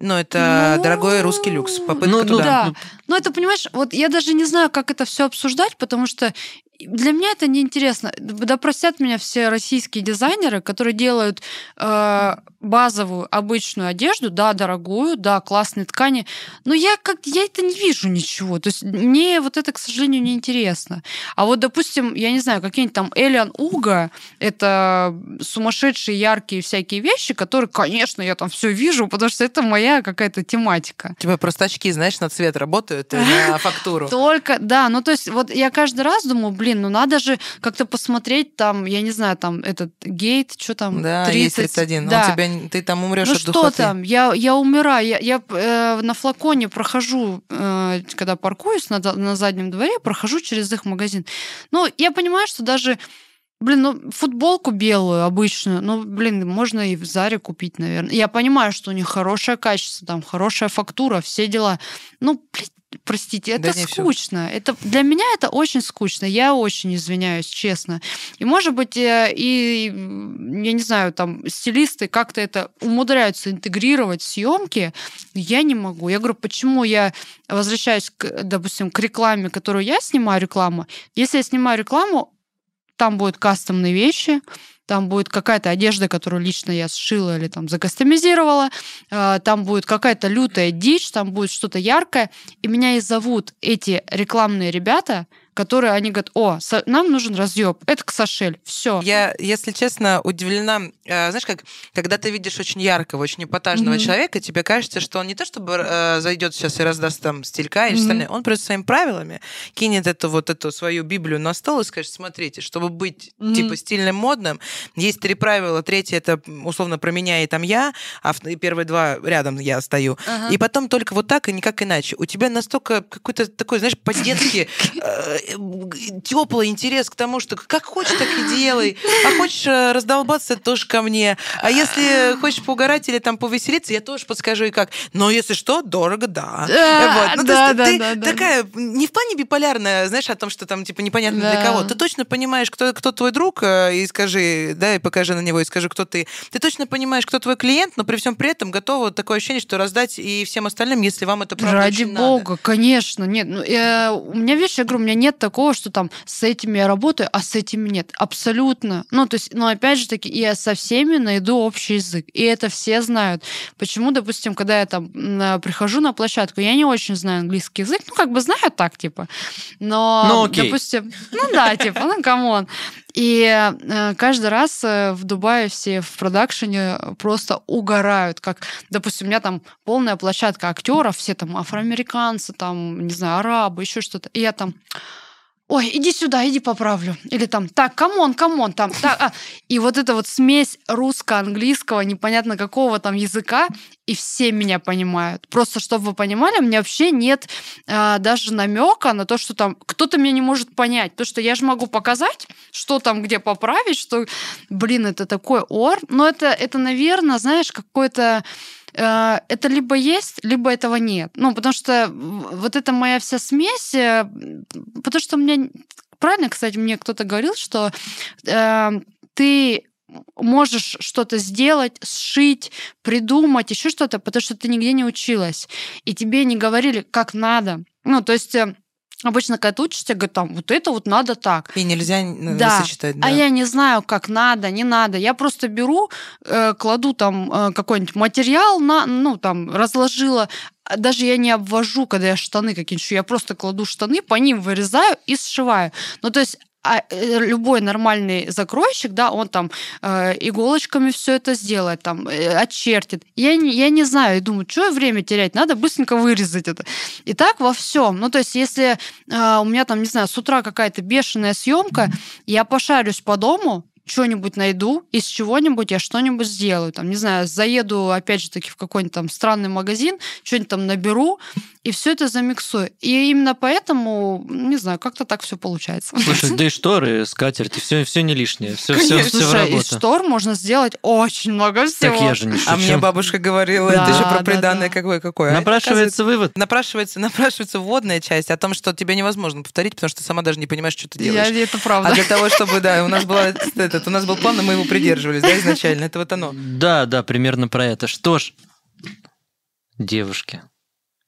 Но это Ну, дорогой русский люкс. Попытка Ну, ну, туда. да. Ну, это, понимаешь, вот я даже не знаю, как это все обсуждать, потому что для меня это неинтересно. Да простят меня все российские дизайнеры, которые делают э, базовую обычную одежду, да, дорогую, да, классные ткани, но я как я это не вижу ничего. То есть мне вот это, к сожалению, не интересно. А вот, допустим, я не знаю, какие-нибудь там Элиан Уга, это сумасшедшие яркие всякие вещи, которые, конечно, я там все вижу, потому что это моя какая-то тематика. У тебя просто очки, знаешь, на цвет работают, на фактуру. Только, да, ну то есть вот я каждый раз думаю, блин, ну надо же как-то посмотреть там, я не знаю, там этот гейт, что там, Да, есть 31. да. Он тебя, ты там умрешь ну от что духоты. там, я, я умираю, я, я э, на флаконе прохожу, э, когда паркуюсь на, на заднем дворе, прохожу через их магазин. Ну, я понимаю, что даже Блин, ну футболку белую обычную, ну, блин, можно и в Заре купить, наверное. Я понимаю, что у них хорошее качество, там хорошая фактура, все дела. Ну, блин, простите, это Да скучно. Это для меня это очень скучно. Я очень извиняюсь, честно. И может быть э, и я не знаю, там стилисты как-то это умудряются интегрировать в съемки. Я не могу. Я говорю, почему я возвращаюсь, к, допустим, к рекламе, которую я снимаю рекламу. Если я снимаю рекламу, там будут кастомные вещи, там будет какая-то одежда, которую лично я сшила или там закастомизировала, э, там будет какая-то лютая дичь, там будет что-то яркое, и меня и зовут эти рекламные ребята, которые они говорят, о, нам нужен разъеб, это к Сашель, все. Я, если честно, удивлена. э, знаешь, как когда ты видишь очень яркого, очень эпатажного Мгм. человека, тебе кажется, что он не то чтобы э, зайдет сейчас и раздаст там стилька или Мгм. остальное, он просто своими правилами кинет эту вот эту свою Библию на стол и скажет, смотрите, чтобы быть Мгм. типа стильным, модным, есть три правила. Третье это условно про меня и там я, а и первые два рядом я стою. И потом только вот так и никак иначе. У тебя настолько какой-то такой, знаешь, по-детски теплый интерес к тому, что как хочешь, так и делай. А хочешь э, раздолбаться, тоже ко мне. А если хочешь поугарать или там повеселиться, я тоже подскажу и как. Но если что, дорого, да. Да, Вот. Ну, да, есть да, ты да, да, такая, не в плане биполярная, знаешь, о том, что там, типа, непонятно для Да. кого. Ты точно понимаешь, кто, кто твой друг, э, и скажи, да, и покажи на него, и скажи, кто ты. Ты точно понимаешь, кто твой клиент, но при всем при этом готова такое ощущение, что раздать и всем остальным, если вам это правда Ради очень надо. бога, конечно, нет. Ну, э, у меня, видишь, я говорю, у меня нет такого, что там с этими я работаю, а с этими нет. Абсолютно. Ну, то есть, ну, опять же таки, я со всеми найду общий язык. И это все знают. Почему, допустим, когда я там м, прихожу на площадку, я не очень знаю английский язык, ну, как бы знаю так, типа. Но, Ну, окей. допустим, ну да, типа, ну, come on. И э, каждый раз э, в Дубае все в продакшене просто угорают, как, допустим, у меня там полная площадка актеров, все там афроамериканцы, там, не знаю, арабы, еще что-то. И я там, ой, иди сюда, иди поправлю. Или там, так, come on, come on, там, так. а». И вот эта вот смесь русско-английского, непонятно какого там языка, и все меня понимают. Просто, чтобы вы понимали, у меня вообще нет а, даже намека на то, что там кто-то меня не может понять. То, что я же могу показать, что там где поправить, что, блин, это такой ор. Но это, это наверное, знаешь, какой-то это либо есть, либо этого нет. Ну, потому что вот эта моя вся смесь, э, потому что у меня правильно, кстати, мне кто-то говорил, что э, ты можешь что-то сделать, сшить, придумать, еще что-то, потому что ты нигде не училась. И тебе не говорили, как надо. Ну, то есть э, Обычно, когда ты учишься, говорят, там, вот это вот надо так. И нельзя Да. сочетать. Да. А я не знаю, как надо, не надо. Я просто беру, э, кладу там э, какой-нибудь материал, на, ну, там, разложила. А Даже я не обвожу, когда я штаны какие-нибудь, я просто кладу штаны, по ним вырезаю и сшиваю. Ну, то есть а э, любой нормальный закройщик, да, он там э, иголочками все это сделает, там, э, очертит. Я не, я не знаю, и думаю, что время терять, надо быстренько вырезать это. И так во всем. Ну, то есть, если э, у меня там, не знаю, с утра какая-то бешеная съемка, я пошарюсь по дому, что-нибудь найду, из чего-нибудь я что-нибудь сделаю. Там, не знаю, заеду, опять же таки, в какой-нибудь там странный магазин, что-нибудь там наберу, и все это замиксую. И именно поэтому, не знаю, как-то так все получается. Слушай, да и шторы, скатерти, все, все не лишнее. Все, все, Конечно. все в Слушай, из штор можно сделать очень много всего. Так я же не шучу. А мне бабушка говорила, Да, это еще да, про приданное да. какое какое. А Напрашивается вывод. напрашивается, напрашивается вводная часть о том, что тебе невозможно повторить, потому что ты сама даже не понимаешь, что ты Я, делаешь. это правда. А для того, чтобы, да, у нас, была, этот, у нас был план, и мы его придерживались, да, изначально. Это вот оно. Да, да, примерно про это. Что ж, девушки,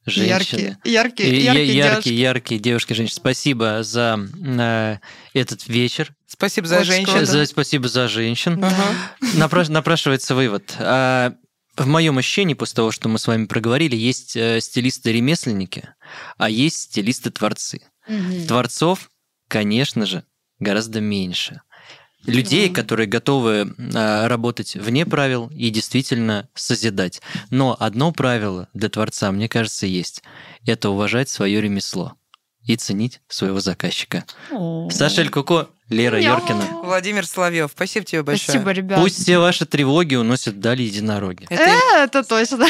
женщины. Яркие, яркие, И- яркие, яркие, девушки. яркие девушки, женщины. Спасибо за э, этот вечер. Спасибо за Очень женщин. За- спасибо за женщин. Напра- напрашивается вывод. А, в моем ощущении, после того, что мы с вами проговорили, есть э, стилисты-ремесленники, а есть стилисты-творцы. Мгм. Творцов, конечно же, гораздо меньше. Людей, Да. которые готовы а, работать вне правил и действительно созидать. Но одно правило для творца, мне кажется, есть. Это уважать свое ремесло и ценить своего заказчика. О. Саша Элькуко, Лера Мяу. Йоркина. Владимир Соловьев, спасибо тебе большое. Спасибо, ребят. Пусть все ваши тревоги уносят вдали единороги. Это Э, Это точно.